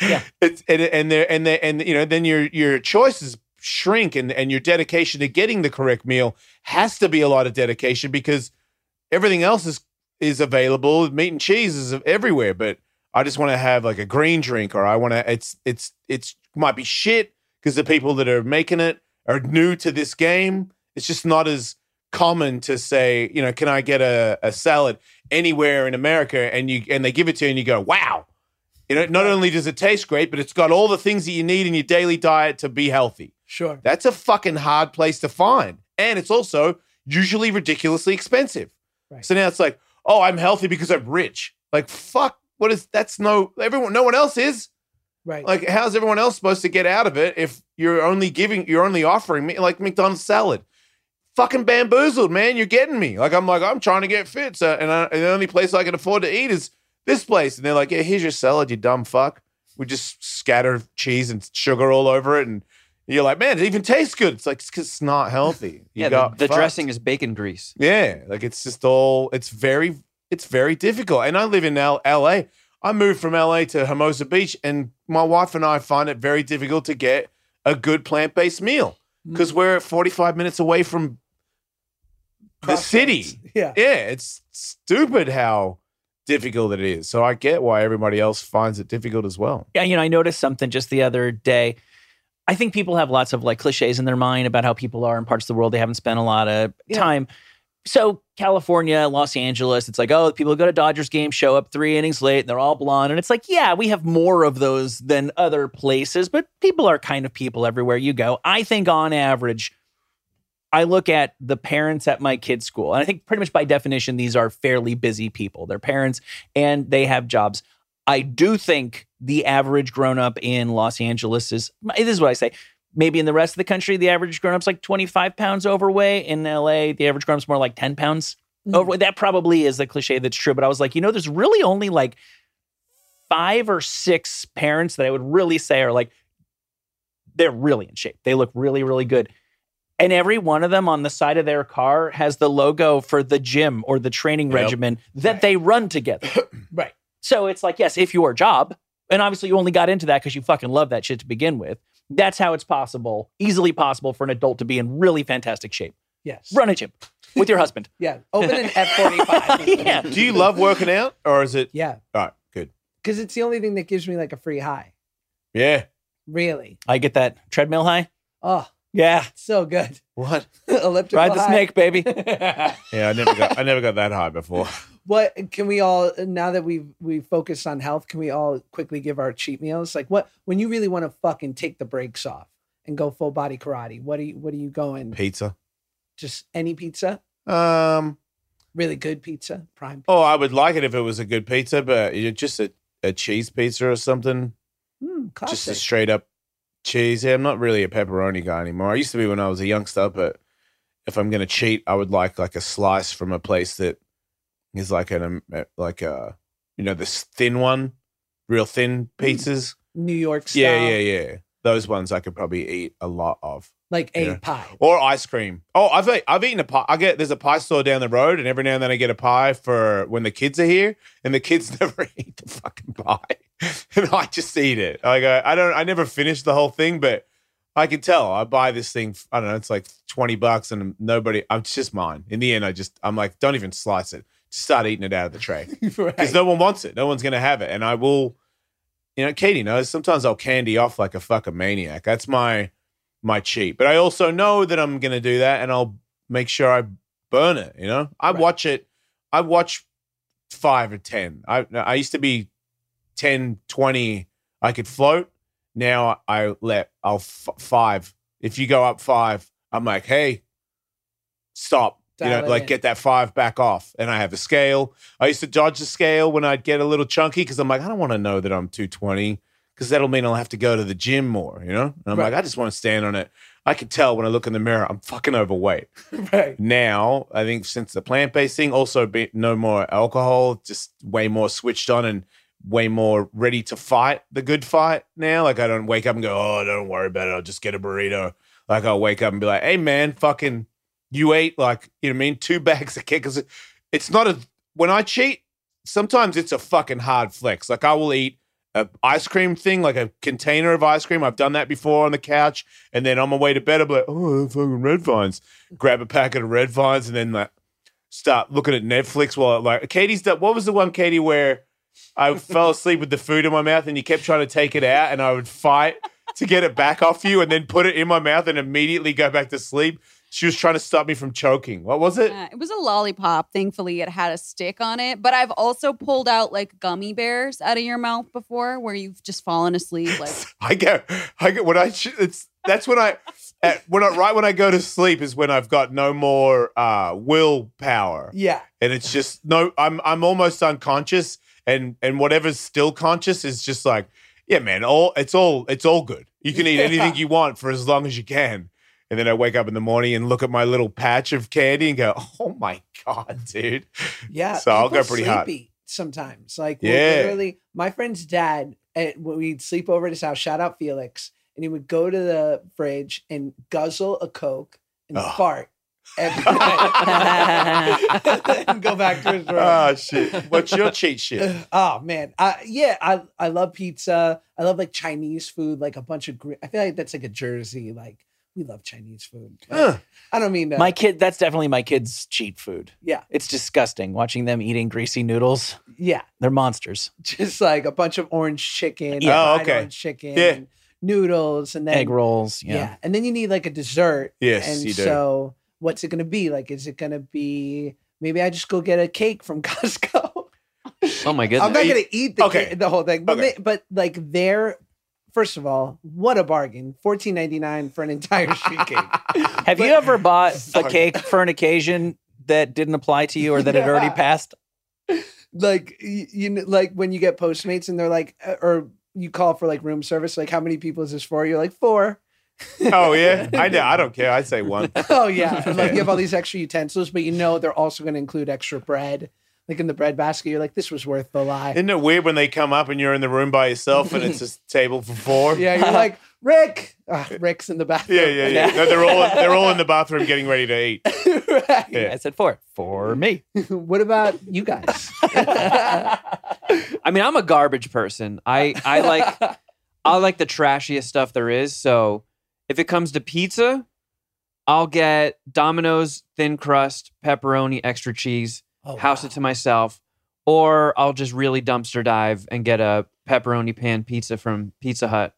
Yeah. it's and and there and there and you know then your your choices shrink and and your dedication to getting the correct meal has to be a lot of dedication because everything else is is available. Meat and cheese is everywhere, but I just want to have like a green drink, or I want to. It's it's it's might be shit because the people that are making it are new to this game. It's just not as common to say, you know, can I get a, a salad anywhere in America? And you and they give it to you, and you go, wow. You know, not only does it taste great, but it's got all the things that you need in your daily diet to be healthy. Sure. That's a fucking hard place to find. And it's also usually ridiculously expensive. Right. So now it's like, oh, I'm healthy because I'm rich. Like, fuck, what is that's no everyone no one else is. Right. Like, how's everyone else supposed to get out of it if you're only giving you're only offering me like McDonald's salad? Fucking bamboozled, man. You're getting me. Like, I'm like, I'm trying to get fit. So and, I, and the only place I can afford to eat is this place. And they're like, Yeah, here's your salad, you dumb fuck. We just scatter cheese and sugar all over it and you're like, man, it even tastes good. It's like, it's 'cause it's not healthy. You yeah, the, got the fucked. dressing is bacon grease. Yeah, like it's just all. It's very, it's very difficult. And I live in L- L.A. I moved from L.A. to Hermosa Beach, and my wife and I find it very difficult to get a good plant based meal mm. because we're 45 minutes away from the Crossroads. city. Yeah. Yeah, it's stupid how difficult it is. So I get why everybody else finds it difficult as well. Yeah, you know, I noticed something just the other day. I think people have lots of like cliches in their mind about how people are in parts of the world they haven't spent a lot of Yeah. time. So California, Los Angeles, it's like, oh, people go to Dodgers games show up three innings late and they're all blonde. And it's like, yeah, we have more of those than other places, but people are kind of people everywhere you go. I think on average, I look at the parents at my kids' school, and I think pretty much by definition, these are fairly busy people. They're parents and they have jobs. I do think the average grown up in Los Angeles is this is what I say. Maybe in the rest of the country, the average grown up's like 25 pounds overweight. In LA, the average grown up's more like 10 pounds Mhm. overweight. That probably is the cliche that's true. But I was like, you know, there's really only like five or six parents that I would really say are like, they're really in shape. They look really, really good. And every one of them on the side of their car has the logo for the gym or the training Yep. regimen that they run together. Right. So it's like, yes, if your job, and obviously you only got into that because you fucking love that shit to begin with, that's how it's possible, easily possible for an adult to be in really fantastic shape. Yes. Run a gym with your husband. Yeah. Open an F forty five. yeah. Do you love working out, or is it? Yeah. All right, good. Because it's the only thing that gives me like a free high. Yeah. Really. I get that treadmill high. Oh, Yeah. so good. What? Elliptical Ride the high. snake, baby. Yeah, I never got. I never got that high before. What can we all now that we've we focused on health can we all quickly give our cheat meals like what when you really want to fucking take the brakes off and go full body karate what are you what are you going Pizza. just any pizza Um. really good pizza prime Oh, I would like it if it was a good pizza, but just a, a cheese pizza or something. mm, Just a straight up cheese. Yeah, I'm not really a pepperoni guy anymore. I used to be when I was a youngster, but if I'm gonna cheat, I would like like a slice from a place that is like an um, uh, like a you know this thin one, real thin pizzas. new york style Yeah, yeah, yeah. Those ones I could probably eat a lot of. like a Yeah. pie Or ice cream. Oh, I've ate, I've eaten a pie. I get there's a pie store down the road, and every now and then I get a pie for when the kids are here, and the kids never eat the fucking pie, and I just eat it. I go, I don't, I never finish the whole thing, but I can tell. I buy this thing. I don't know. It's like twenty bucks, and nobody. I'm it's just mine. In the end, I just I'm like, don't even slice it. Start eating it out of the tray because right. no one wants it. No one's gonna have it, and I will. You know, Katie knows. Sometimes I'll candy off like a fucking maniac. That's my my cheat. But I also know that I'm gonna do that, and I'll make sure I burn it. You know, I Right. watch it. I watch five or ten. I I used to be 10, 20. I could float. Now I let I'll f- five. If you go up five, I'm like, hey, stop. You know, like get that five back off. And I have a scale. I used to dodge the scale when I'd get a little chunky because I'm like, I don't want to know that I'm 220 because that'll mean I'll have to go to the gym more, you know? And I'm Right. like, I just want to stand on it. I can tell when I look in the mirror, I'm fucking overweight. right Now, I think since the plant based thing, also be, no more alcohol, just way more switched on and way more ready to fight the good fight now. Like, I don't wake up and go, oh, don't worry about it. I'll just get a burrito. Like, I'll wake up and be like, hey, man, fucking, you ate like, you know what I mean? Two bags of kickers. It's not a, when I cheat, sometimes it's a fucking hard flex. Like, I will eat a ice cream thing, like a container of ice cream. I've done that before on the couch. And then on my way to bed, I'll be like, oh, fucking red vines. Grab a packet of red vines and then like start looking at Netflix while like Katie's done. What was the one, Katie, where I fell asleep with the food in my mouth and you kept trying to take it out and I would fight to get it back off you and then put it in my mouth and immediately go back to sleep. She was trying to stop me from choking. What was it? Uh, it was a lollipop. Thankfully, it had a stick on it. But I've also pulled out like gummy bears out of your mouth before, where you've just fallen asleep. Like I get, I get when I, it's that's when I, at, when I, right when I go to sleep is when I've got no more uh, willpower. yeah and it's just no i'm i'm almost unconscious and and whatever's still conscious is just like yeah man all it's all it's all good you can eat anything you want for as long as you can and then i wake up in the morning and look at my little patch of candy and go oh my god dude yeah So I'll go pretty hard. sometimes like Yeah. literally my friend's dad eh, we'd sleep over at his house shout out felix and he would go to the fridge and guzzle a coke and Oh. fart every night and go back to his room oh shit what's your cheat shit oh man, I, yeah, I I love pizza. I love like Chinese food, like a bunch of. Gre- I feel like that's like a Jersey. Like we love Chinese food. Like, I don't mean to. My kid, that's definitely my kid's cheat food. Yeah. It's disgusting watching them eating greasy noodles. yeah, They're monsters. just like a bunch of orange chicken. Yeah. Oh, okay. Orange chicken. Yeah. and noodles, and then Egg rolls. Yeah. Yeah. and then you need like a dessert. Yes, and you do. so what's it gonna be? Like, is it gonna be? Maybe I just go get a cake from Costco. Oh my goodness. I'm not gonna eat the Okay. cake, the whole thing, but Okay. ma- but like their first of all, what a bargain! Fourteen ninety nine for an entire sheet cake. Have you ever bought a cake for an occasion that didn't apply to you or that had already passed? like you, you know, like when you get Postmates and they're like, uh, or you call for like room service, like how many people is this for? You're like four. Oh yeah, I know. I don't care. I'd say one. Oh yeah, like you have all these extra utensils, but you know they're also going to include extra bread, like in the bread basket. You're like, this was worth the lie. Isn't it weird when they come up and you're in the room by yourself and it's a table for four? Yeah, you're like Rick. Ah, Rick's in the bathroom. yeah, yeah. yeah. No, they're all they're all in the bathroom getting ready to eat. right. Yeah. I said four. For me. What about you guys? I mean, I'm a garbage person. I I like I like the trashiest stuff there is. So if it comes to pizza, I'll get Domino's thin crust, pepperoni, extra cheese, Oh, house wow. it to myself, or I'll just really dumpster dive and get a pepperoni pan pizza from Pizza Hut.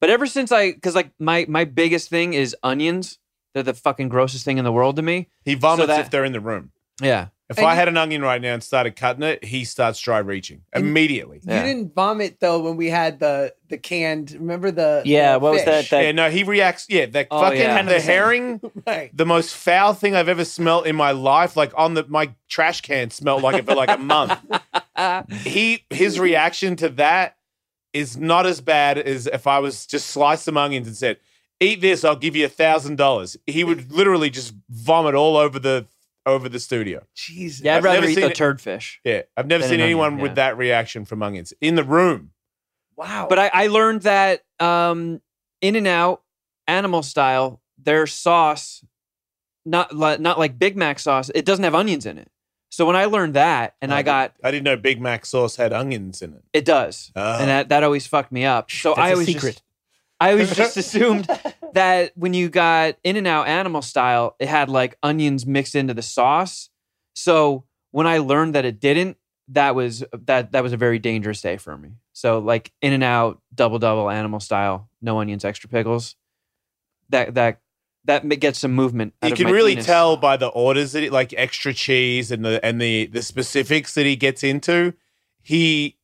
But ever since I, because like my my biggest thing is onions. They're the fucking grossest thing in the world to me. He vomits that- if they're in the room. Yeah. If And I had an onion right now and started cutting it, he starts dry reaching And- immediately. Yeah. You didn't vomit though when we had the the canned. Remember the Yeah, the what was that? fish? that yeah, no, he reacts. Yeah, the Oh, fucking yeah. the herring, right. the most foul thing I've ever smelled in my life. Like on the my trash can smelled like it for like a month. he his reaction to that is not as bad as if I was just sliced some onions and said, "Eat this, I'll give you a thousand dollars." He would literally just vomit all over the over the studio. Jesus. Yeah, I'd I've rather never eat seen the it- turd fish. Yeah, I've never Than seen an anyone onion, with that reaction from onions in the room. Wow. But I, I learned that um, In and Out, animal style, their sauce, not li- not like Big Mac sauce, it doesn't have onions in it. So when I learned that, and I got I didn't know Big Mac sauce had onions in it. it does, Oh. and that that always fucked me up. So That's I a always secret. Just, I always just assumed that when you got In and Out animal style, it had like onions mixed into the sauce. So when I learned that it didn't, that was that that was a very dangerous day for me. So like In and Out double double animal style, no onions, extra pickles. That that that gets some movement. out You can really penis. tell by the orders that he, like extra cheese and the and the the specifics that he gets into. He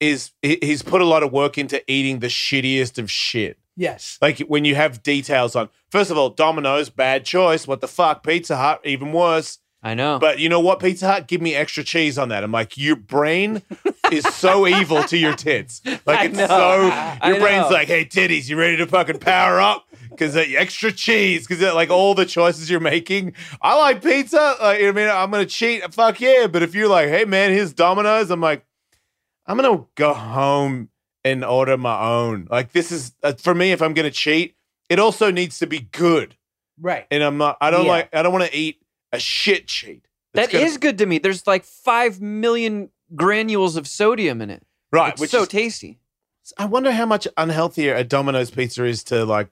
is he's put a lot of work into eating the shittiest of shit. Yes. Like when you have details on, first of all, Domino's bad choice. What the fuck? Pizza Hut even worse. I know. But you know what, Pizza Hut? Give me extra cheese on that. I'm like, your brain is so evil to your tits. Like it's so your brain's like, hey titties, you ready to fucking power up? Because extra cheese, because like all the choices you're making. I like pizza. Like, I mean, I'm gonna cheat. Fuck yeah! But if you're like, hey man, here's Domino's, I'm like, I'm gonna go home and order my own. Like this is uh, for me. If I'm gonna cheat, it also needs to be good. Right. And I'm not. I don't Yeah. like. I don't want to eat a shit cheat. that That's gonna- good to me. There's like five million granules of sodium in it. right. It's which so is, tasty. I wonder how much unhealthier a Domino's pizza is to like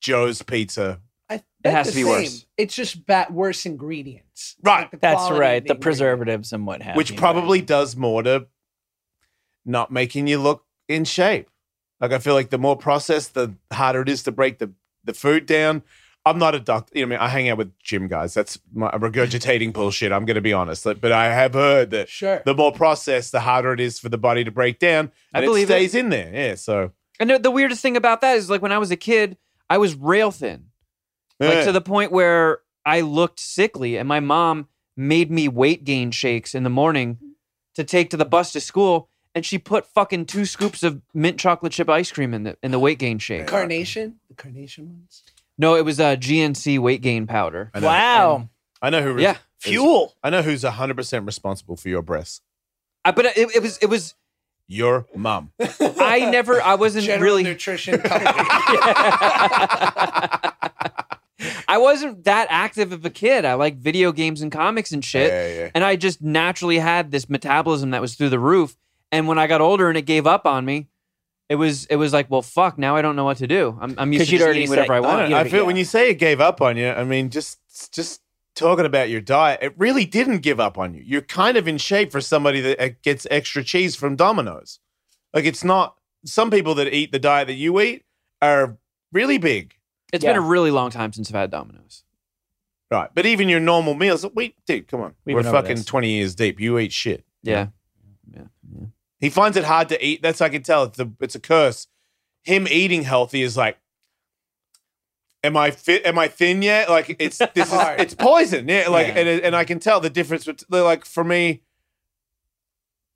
Joe's Pizza. I, It has that's to the be same. worse. It's just bad, worse ingredients. Right. Like the That's quality of right. The ingredient. preservatives and what have which you. probably does more to not making you look in shape. Like I feel like the more processed, the harder it is to break the the food down. I'm not a doctor. You know, I mean, I hang out with gym guys. That's my regurgitating bullshit. I'm going to be honest, but I have heard that Sure. the more processed, the harder it is for the body to break down, I and it believe it. stays in there. Yeah. So And the, the weirdest thing about that is like when I was a kid, I was rail thin. Like to the point where I looked sickly and my mom made me weight gain shakes in the morning to take to the bus to school and she put fucking two scoops of mint chocolate chip ice cream in the in the weight gain shake. Carnation. The carnation ones. No, it was uh, a GNC weight gain powder. I know, Wow. I know who. Yeah. is- Fuel. I know who's 100 percent responsible for your breasts. I, but it, it was it was Your mom. I never I wasn't General really nutrition company. I wasn't that active of a kid. I like video games and comics and shit. Yeah, yeah. And I just naturally had this metabolism that was through the roof. And when I got older and it gave up on me, it was it was like, well, fuck. Now I don't know what to do. I'm, I'm used 'Cause to you'd just already eating whatever said- I I, want. don't- I feel when you say it gave up on you, I mean, just just talking about your diet, it really didn't give up on you. You're kind of in shape for somebody that uh, gets extra cheese from Domino's. Like it's not. Some people that eat the diet that you eat are really big, It's Yeah. been a really long time since I've had Domino's. right? But even your normal meals, we dude, come on, We've we're been over fucking this. twenty years deep. You eat shit. Yeah. Yeah. yeah. He finds it hard to eat. That's I can tell. It's a it's a curse him eating healthy is like, am I fit? Am I thin yet? Like it's this is it's poison. Yeah, like Yeah. and and I can tell the difference. bet- Like for me,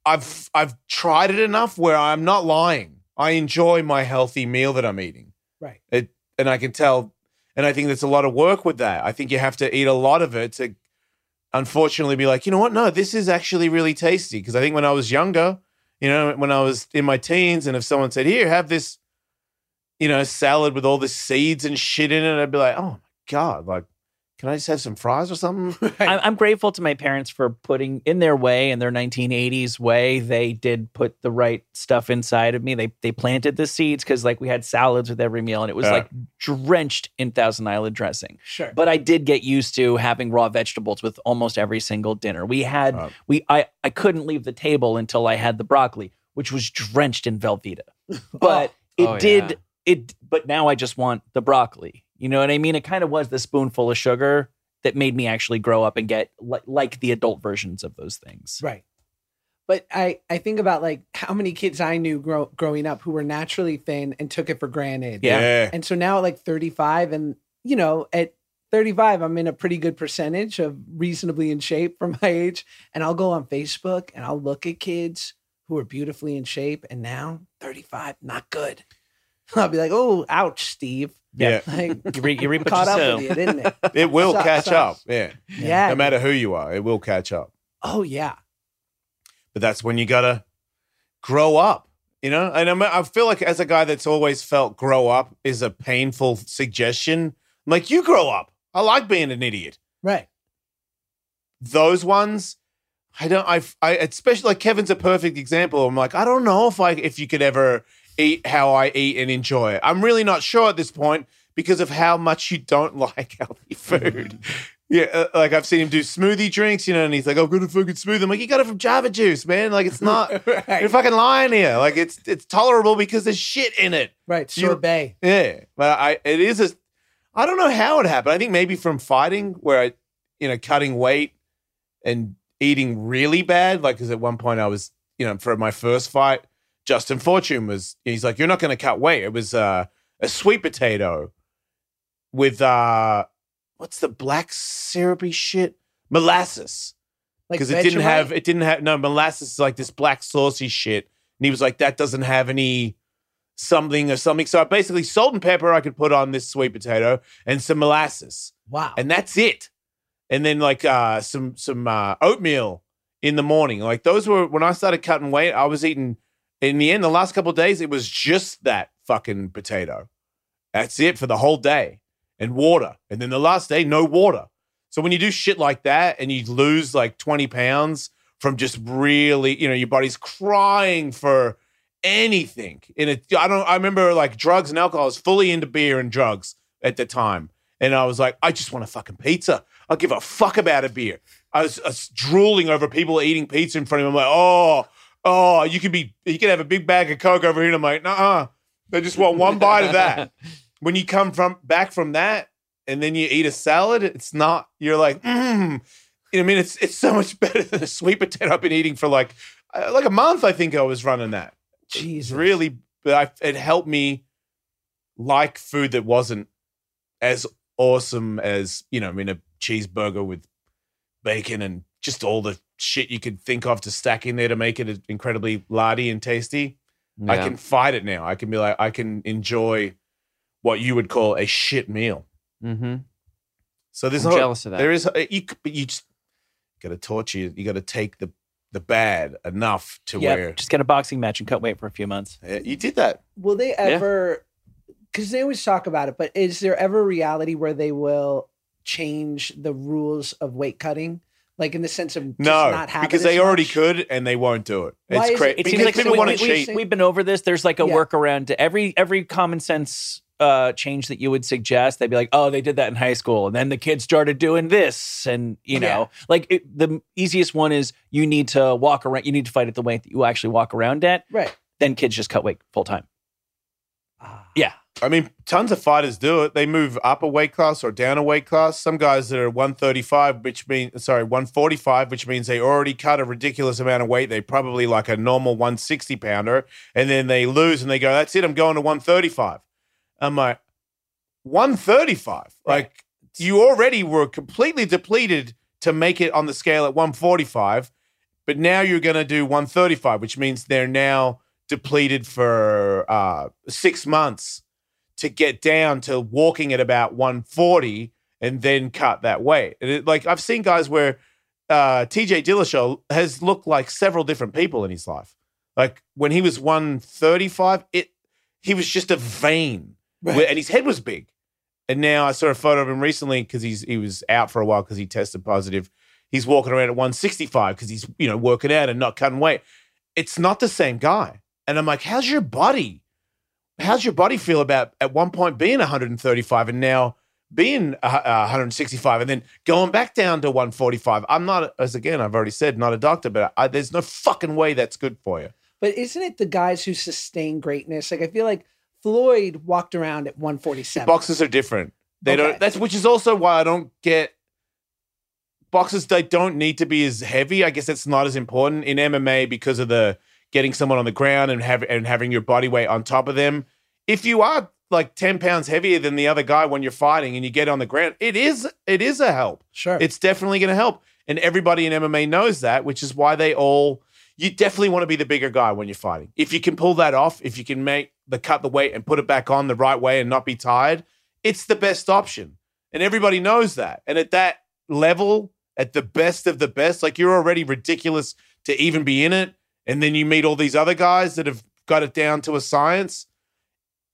I've I've tried it enough where I'm not lying. I enjoy my healthy meal that I'm eating. Right. It and I can tell, and I think there's a lot of work with that. I think you have to eat a lot of it to, unfortunately, be like, you know what? No, this is actually really tasty. Because I think when I was younger, you know, when I was in my teens, and if someone said, "Here, have this," you know, salad with all the seeds and shit in it, I'd be like, "Oh my god!" Like, can I just have some fries or something? I'm, I'm grateful to my parents for putting in their way, in their 1980s way. They did put the right stuff inside of me. They they planted the seeds because like we had salads with every meal, and it was Yeah. like drenched in Thousand Island dressing. Sure. But I did get used to having raw vegetables with almost every single dinner. We had Right. we I I couldn't leave the table until I had the broccoli, which was drenched in Velveeta. But oh. it Oh, did yeah. it. But now I just want the broccoli. You know what I mean? It kind of was the spoonful of sugar that made me actually grow up and get li- like the adult versions of those things. Right. But I, I think about like how many kids I knew grow, growing up who were naturally thin and took it for granted. Yeah. And so now at like 35 and you know, at 35 I'm in a pretty good percentage of reasonably in shape for my age and I'll go on Facebook and I'll look at kids who are beautifully in shape and now 35 not good. I'll be like, "Oh, ouch, Steve." Yeah. Like You, re- you reap what caught you up sow. with you, didn't it? It will Sucks, catch sucks. up. Yeah. Yeah. No matter who you are, it will catch up. Oh yeah. but that's when you gotta grow up you know and I'm, i feel like as a guy that's always felt grow up is a painful suggestion I'm like you grow up i like being an idiot Right. those ones i don't i i especially like kevin's a perfect example i'm like i don't know if i if you could ever eat how i eat and enjoy it i'm really not sure at this point because of how much you don't like healthy food yeah, uh, like I've seen him do smoothie drinks, you know, and he's like, "I'm gonna fucking smoothie." I'm like, "You got it from Jamba Juice, man. Like, it's not. You're fucking lying here. Like, it's it's tolerable because there's shit in it. Right. You- Sorbet. Yeah, but I it is a. I don't know how it happened. I think maybe from fighting, where I, you know, cutting weight and eating really bad. Like, because at one point I was, you know, for my first fight, Justin Fortune was. He's like, "You're not going to cut weight." It was uh, a sweet potato with uh, what's the black syrupy shit? Molasses Like because it didn't have it didn't have no molasses is like this black saucy shit and he was like that doesn't have any something or something so I basically salt and pepper i could put on this sweet potato and some molasses Wow. and that's it and then like uh some some uh oatmeal in the morning like those were when i started cutting weight i was eating in the end the last couple days it was just that fucking potato that's it for the whole day and water and then the last day no water so when you do shit like that and you lose like 20 pounds from just really, you know, your body's crying for anything. And it, I don't, I remember like drugs and alcohol. I was fully into beer and drugs at the time. And I was like, I just want a fucking pizza. I'll give a fuck about a beer. I was, I was drooling over people eating pizza in front of me. I'm like, oh, oh, you could be, you could have a big bag of Coke over here. And I'm like, nah, I just want one bite of that. When you come from back from that, and then you eat a salad, it's not. You're like, mm. I mean, it's it's so much better than a sweet potato I've been eating for like uh, like a month. I think I was running that. Jesus. really, but I, it helped me like food that wasn't as awesome as you know. I mean, a cheeseburger with bacon and just all the shit you could think of to stack in there to make it incredibly lardy and tasty. I can fight it now. I can be like, I can enjoy what you would call a shit meal. Mm-hmm. So there's I'm no, jealous of that. There is uh, you, but you just got to torture. You, you got to take the the bad enough to Yeah, where just get a boxing match and cut weight for a few months. Yeah, you did that. Will they ever? Because they always talk about it, but is there ever a reality where they will change the rules of weight cutting, like in the sense of just No, not have because it as they already much? could and they won't do it. Why it's crazy it- It seems like people we, want to we, cheat. We've been over this. There's like a Yeah. workaround to every every common sense uh, change that you would suggest. They'd be like, "Oh, they did that in high school, and then the kids started doing this." And you know, Yeah. like it, the easiest one is you need to walk around. You need to fight at the weight that you actually walk around at. Right. Then kids just cut weight full time. Yeah. I mean, tons of fighters do it. They move up a weight class or down a weight class. Some guys that are 135, which means, sorry, 145, which means they already cut a ridiculous amount of weight. They probably like a normal 160 pounder, and then they lose and they go, that's it, I'm going to 135. I'm like, 135? Like, you already were completely depleted to make it on the scale at 145, but now you're going to do 135, which means they're now depleted for uh, six months to get down to walking at about 140 and then cut that weight. And it, like I've seen guys where uh, TJ Dillashaw has looked like several different people in his life. Like when he was 135, it he was just a vein, Where- and his head was big. And now I saw a photo of him recently because he's he was out for a while because he tested positive. He's walking around at 165 because he's you know working out and not cutting weight. It's not the same guy. And I'm like, how's your body? How's your body feel about at one point being 135 and now being uh, uh, 165 and then going back down to 145? I'm not, as again, I've already said, not a doctor, but I, there's no fucking way that's good for you. But isn't it the guys who sustain greatness? Like I feel like Floyd walked around at 147. Boxers are different. They Okay. don't. That's which is also why I don't get boxers. They don't need to be as heavy. I guess that's not as important in MMA because of the getting someone on the ground and have and having your body weight on top of them. If you are like ten pounds heavier than the other guy when you're fighting and you get on the ground, it is it is a help. Sure. It's definitely going to help. And everybody in MMA knows that, which is why they all, you definitely want to be the bigger guy when you're fighting. If you can pull that off, if you can make the cut the weight and put it back on the right way and not be tired, it's the best option. And everybody knows that. And at that level, at the best of the best, like you're already ridiculous to even be in it. And then you meet all these other guys that have got it down to a science.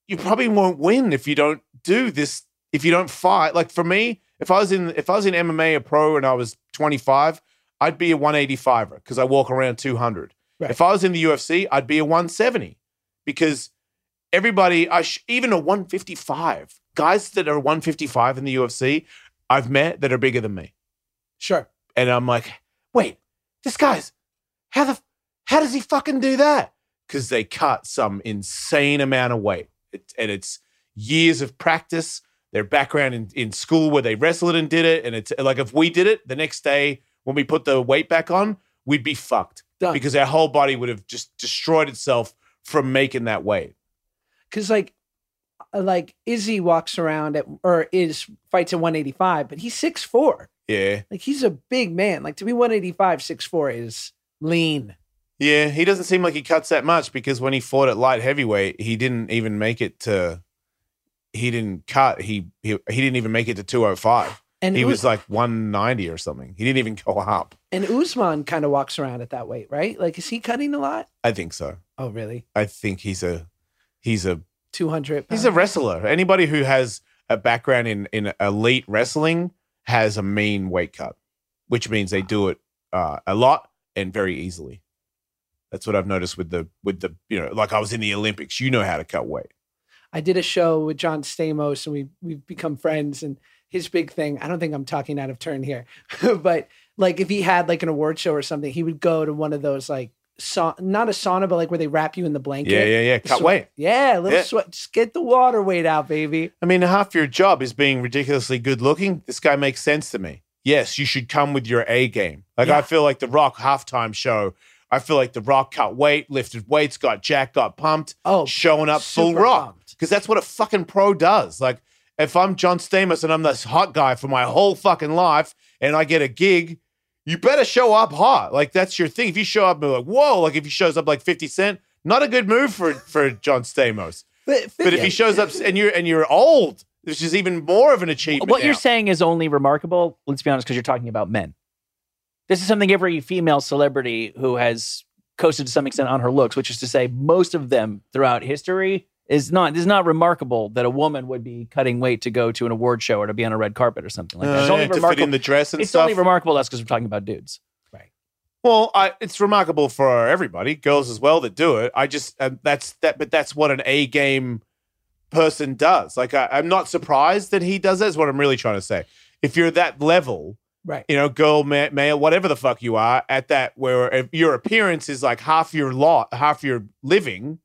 You probably won't win if you don't do this, if you don't fight. Like for me, if I was in if I was in MMA a pro and I was 25, I'd be a 185er because I walk around 200. Right. If I was in the UFC, I'd be a 170 because everybody, I sh- even a 155, guys that are 155 in the UFC, I've met that are bigger than me, sure. and I'm like, wait, this guy's how the how does he fucking do that? Because they cut some insane amount of weight, it, and it's years of practice. Their background in, in school where they wrestled and did it, and it's like if we did it the next day when we put the weight back on, we'd be fucked Done. because our whole body would have just destroyed itself from making that weight. Because like, uh, like Izzy walks around at or is fights at 185, but he's 6'4". Yeah. Like he's a big man. Like to be 185, 6'4 is lean. Yeah, he doesn't seem like he cuts that much because when he fought at light heavyweight, he didn't even make it to. He didn't cut. He he, he didn't even make it to two hundred five. And He U- was like one ninety or something. He didn't even go up. and Usman kind of walks around at that weight, right? Like is he cutting a lot? I think so. Oh, really? I think he's a he's a 200. he's a wrestler. Anybody who has a background in in elite wrestling has a mean weight cut, which means they do it uh, a lot and very easily. That's what I've noticed with the with the you know like I was in the Olympics. You know how to cut weight. I did a show with John Stamos and we we've become friends and his big thing, I don't think I'm talking out of turn here, but like if he had like an award show or something, he would go to one of those like sa- not a sauna, but like where they wrap you in the blanket. Yeah, yeah, yeah. Cut weight. Yeah, a little Yeah. sweat. Just get the water weight out, baby. I mean, half your job is being ridiculously good looking. This guy makes sense to me. Yes, you should come with your A game. Like Yeah. I feel like the Rock halftime show. I feel like the Rock cut weight, lifted weights, got jacked, got pumped, Oh, showing up full rock. Because that's what a fucking pro does. Like if I'm John Stamos and I'm this hot guy for my whole fucking life, and I get a gig, you better show up hot. Like that's your thing. If you show up and be like, whoa, like if he shows up like 50 Cent, not a good move for for John Stamos. But, But if he shows up and you're and you're old, which is even more of an achievement. What you're saying is only remarkable, let's be honest, because you're talking about men. This is something every female celebrity who has coasted to some extent on her looks, which is to say, most of them throughout history is not is not remarkable that a woman would be cutting weight to go to an award show or to be on a red carpet or something like that. Uh, It's only yeah, to fit remarkable. in the dress and it's stuff. only remarkable that's because we're talking about dudes. Right. Well, I, it's remarkable for everybody, girls as well that do it. I just um, that's that, but that's what an A game person does. Like I, I'm not surprised that he does that. Is what I'm really trying to say. If you're that level, right. you know, girl, ma- male, whatever the fuck you are, at that where your appearance is like half your lot, half your living,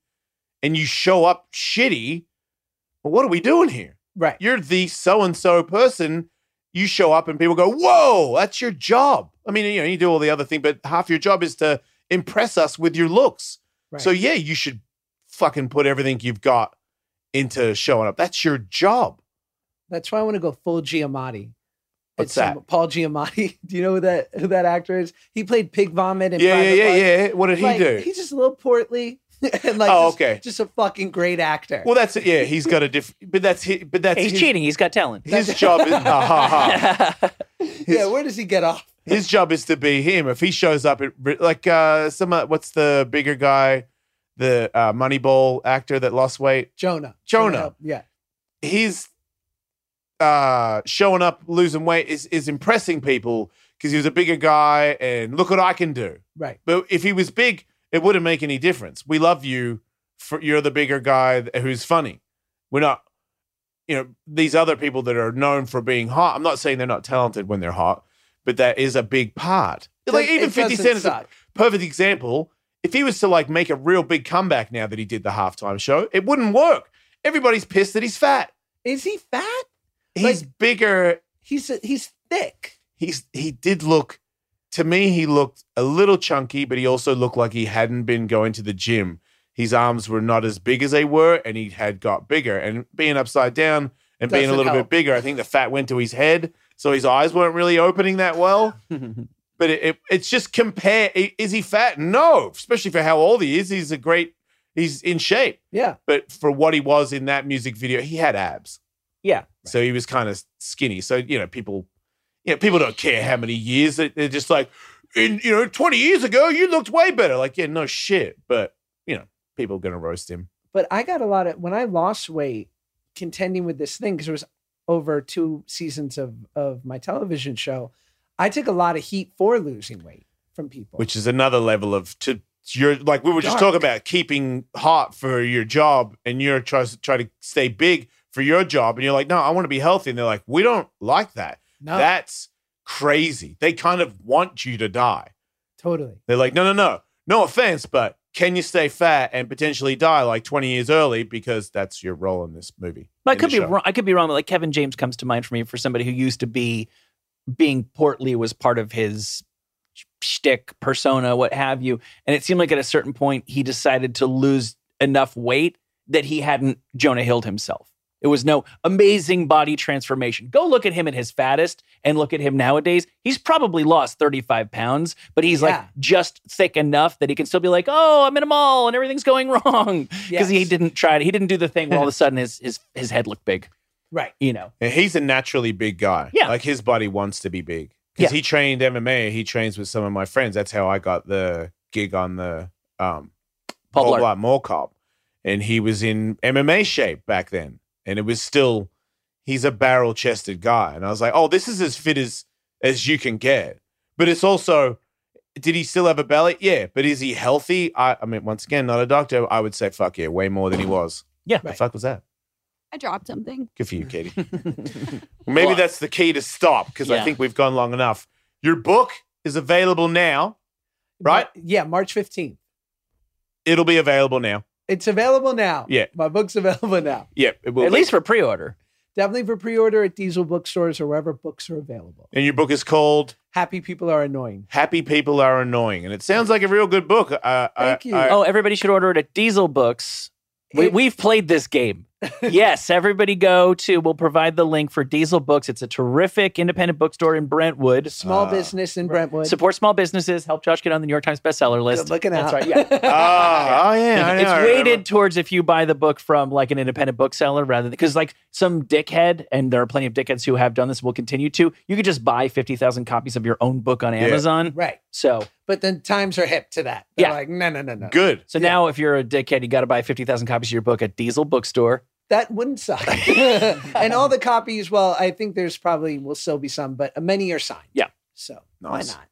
and you show up shitty, well, what are we doing here? Right. You're the so and so person. You show up and people go, whoa, that's your job. I mean, you know, you do all the other thing, but half your job is to impress us with your looks. Right. So yeah, you should fucking put everything you've got into showing up. That's your job. That's why I want to go full Giamatti. What's It's, um, that? Paul Giamatti. Do you know who that who that actor is? He played Pig Vomit in Yeah, yeah, Private yeah, Life. yeah. What did he Like, do? He's just a little portly and like Oh, just, okay. just a fucking great actor. Well, that's it. Yeah, he's got a different, but that's his, but that's He's his, cheating. He's got talent. His job is, ah, ha, ha. yeah, where does he get off? his job is to be him. If he shows up at like uh some uh, what's the bigger guy, the uh, Moneyball actor that lost weight, Jonah. Jonah. Hill. Yeah. he's uh showing up losing weight is is impressing people because he was a bigger guy and look what I can do. Right. But if he was big, it wouldn't make any difference. We love you for you're the bigger guy who's funny. We're not, you know, these other people that are known for being hot. I'm not saying they're not talented when they're hot, but that is a big part. Like even 50 doesn't is a perfect example. If he was to like make a real big comeback now that he did the halftime show, it wouldn't work. Everybody's pissed that he's fat. Is he fat? He's bigger. He's he's thick. He's he did look to me. He looked a little chunky, but he also looked like he hadn't been going to the gym. His arms were not as big as they were, and he had got bigger. And being upside down and being a little help. bit bigger, I think the fat went to his head, so his eyes weren't really opening that well. but it, it, it's just compare. Is he fat? No, especially for how old he is. He's a great. He's in shape, Yeah. but for what he was in that music video, he had abs. Yeah. So he was kind of skinny. So you know, people, you know, people don't care how many years. They- They're just like, in you know, twenty years ago, you looked way better. Like, yeah, no shit. But you know, people are gonna roast him. But I got a lot of when I lost weight contending with this thing because it was over two seasons of of my television show. I took a lot of heat for losing weight from people. which is another level of to you're like we were just Dark. talking about keeping hot for your job and you're trying to try to stay big for your job and you're like no i want to be healthy and they're like we don't like that no, that's crazy they kind of want you to die totally. they're like no no no no offense but can you stay fat and potentially die like 20 years early because that's your role in this movie But I could be show. wrong. I could be wrong. But like Kevin James comes to mind for me for somebody who used to be being portly was part of his shtick persona, what have you. And it seemed like at a certain point he decided to lose enough weight that he hadn't Jonah Hilled himself. It was no amazing body transformation. Go look at him at his fattest and look at him nowadays. He's probably lost 35 pounds, but he's like just thick enough that he can still be like, oh, I'm in a mall and everything's going wrong. Because he didn't try to, he didn't do the thing where all of a sudden his his his head looked big. Right. You know. And he's a naturally big guy. Yeah. Like his body wants to be big. Because Yeah. he trained MMA. He trains with some of my friends. That's how I got the gig on the um, Paul Paul Blart. Blart Mall Cop. And he was in MMA shape back then. And it was still, he's a barrel chested guy. And I was like, oh, this is as fit as, as you can get. But it's also, did he still have a belly? Yeah. But is he healthy? I, I mean, once again, not a doctor. I would say, fuck yeah, way more than he was. Yeah. The Right. fuck was that? I dropped something. Good for you, Katie. Maybe Well- that's the key to stop because I think we've gone long enough. Your book is available now, right? Mar- yeah, March 15th. It'll be available now. It's available now. Yeah. My book's available now. Yeah, it will At be. least for pre-order. Definitely for pre-order at Diesel bookstores or wherever books are available. And your book is called Happy people are annoying. "Happy People Are Annoying," and it sounds like a real good book. Uh, Thank I, you. I- Oh, everybody should order it at Diesel Books. We, It- we've played this game. Yes, everybody go to. We'll provide the link for Diesel Books. It's a terrific independent bookstore in Brentwood. Small Ah. business in Brentwood. Support small businesses. Help Josh get on the New York Times bestseller list. Good looking That's out. right. Yeah. Ah, oh yeah, I know, it's I weighted towards if you buy the book from like an independent bookseller rather than because like some dickhead and there are plenty of dickheads who have done this will continue to you could just buy 50,000 copies of your own book on Amazon right. so But then times are hip to that. They're Yeah. like, no, no, no, no. Good. so now if you're a dickhead you got to buy 50,000 copies of your book at Diesel Bookstore That wouldn't suck. and all the copies, well, I think there's probably will still be some, but many are signed. Yeah. So Nice. why not?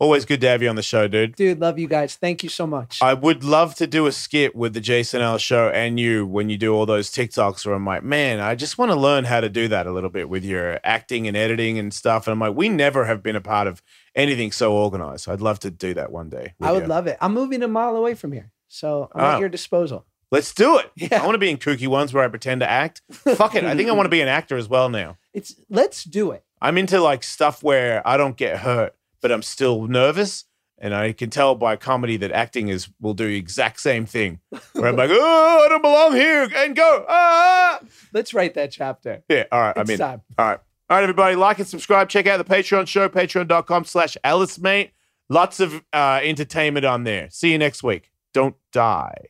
Always good to have you on the show, dude. Dude, love you guys. Thank you so much. I would love to do a skit with the Jason Ellis show and you when you do all those TikToks where I'm like, man, I just want to learn how to do that a little bit with your acting and editing and stuff. And I'm like, we never have been a part of anything so organized. I'd love to do that one day. I would you. love it. I'm moving a mile away from here. So I'm Oh. at your disposal. Let's do it. Yeah. I want to be in kooky ones where I pretend to act. Fuck it. I think I want to be an actor as well now. It's let's do it. I'm into like stuff where I don't get hurt, but I'm still nervous. And I can tell by comedy that acting is will do the exact same thing. Where I'm like, oh, I don't belong here, and go. Ah. Let's write that chapter. Yeah. All right. It's I'm in. time. All right. All right, everybody. Like and subscribe. Check out the Patreon show, patreon.com slash Ellis Mate. Lots of uh, entertainment on there. See you next week. Don't die.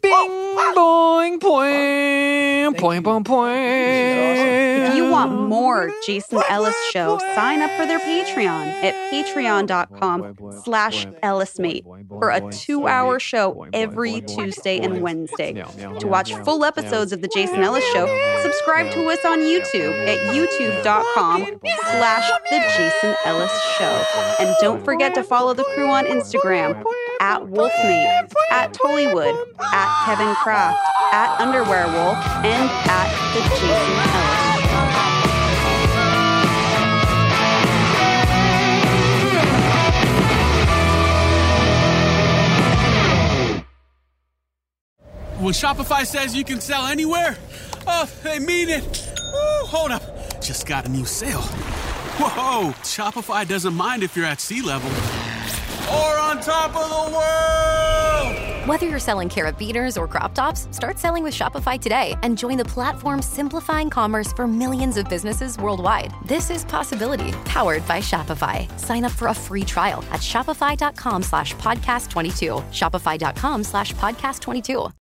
Bing, boing, poing, poing, poing, poing. If you want more Jason Ellis show, sign up for their Patreon at patreon.com slash ellismate for a two-hour show every Tuesday and Wednesday. To watch full episodes of the Jason Ellis show, subscribe to us on YouTube at youtube.com slash the Jason Ellis show. And don't forget to follow the crew on Instagram at Wolfmate, at Tullywood, at Kevin Kraft, at Underwear Wolf, and at the Jason Ellis. When Shopify says you can sell anywhere, oh, they mean it. Woo, hold up. Just got a new sale. Whoa! Shopify doesn't mind if you're at sea level or on top of the world. Whether you're selling carabiners or crop tops, start selling with Shopify today and join the platform simplifying commerce for millions of businesses worldwide. This is possibility powered by Shopify. Sign up for a free trial at shopify.com/podcast22. Shopify.com/podcast22.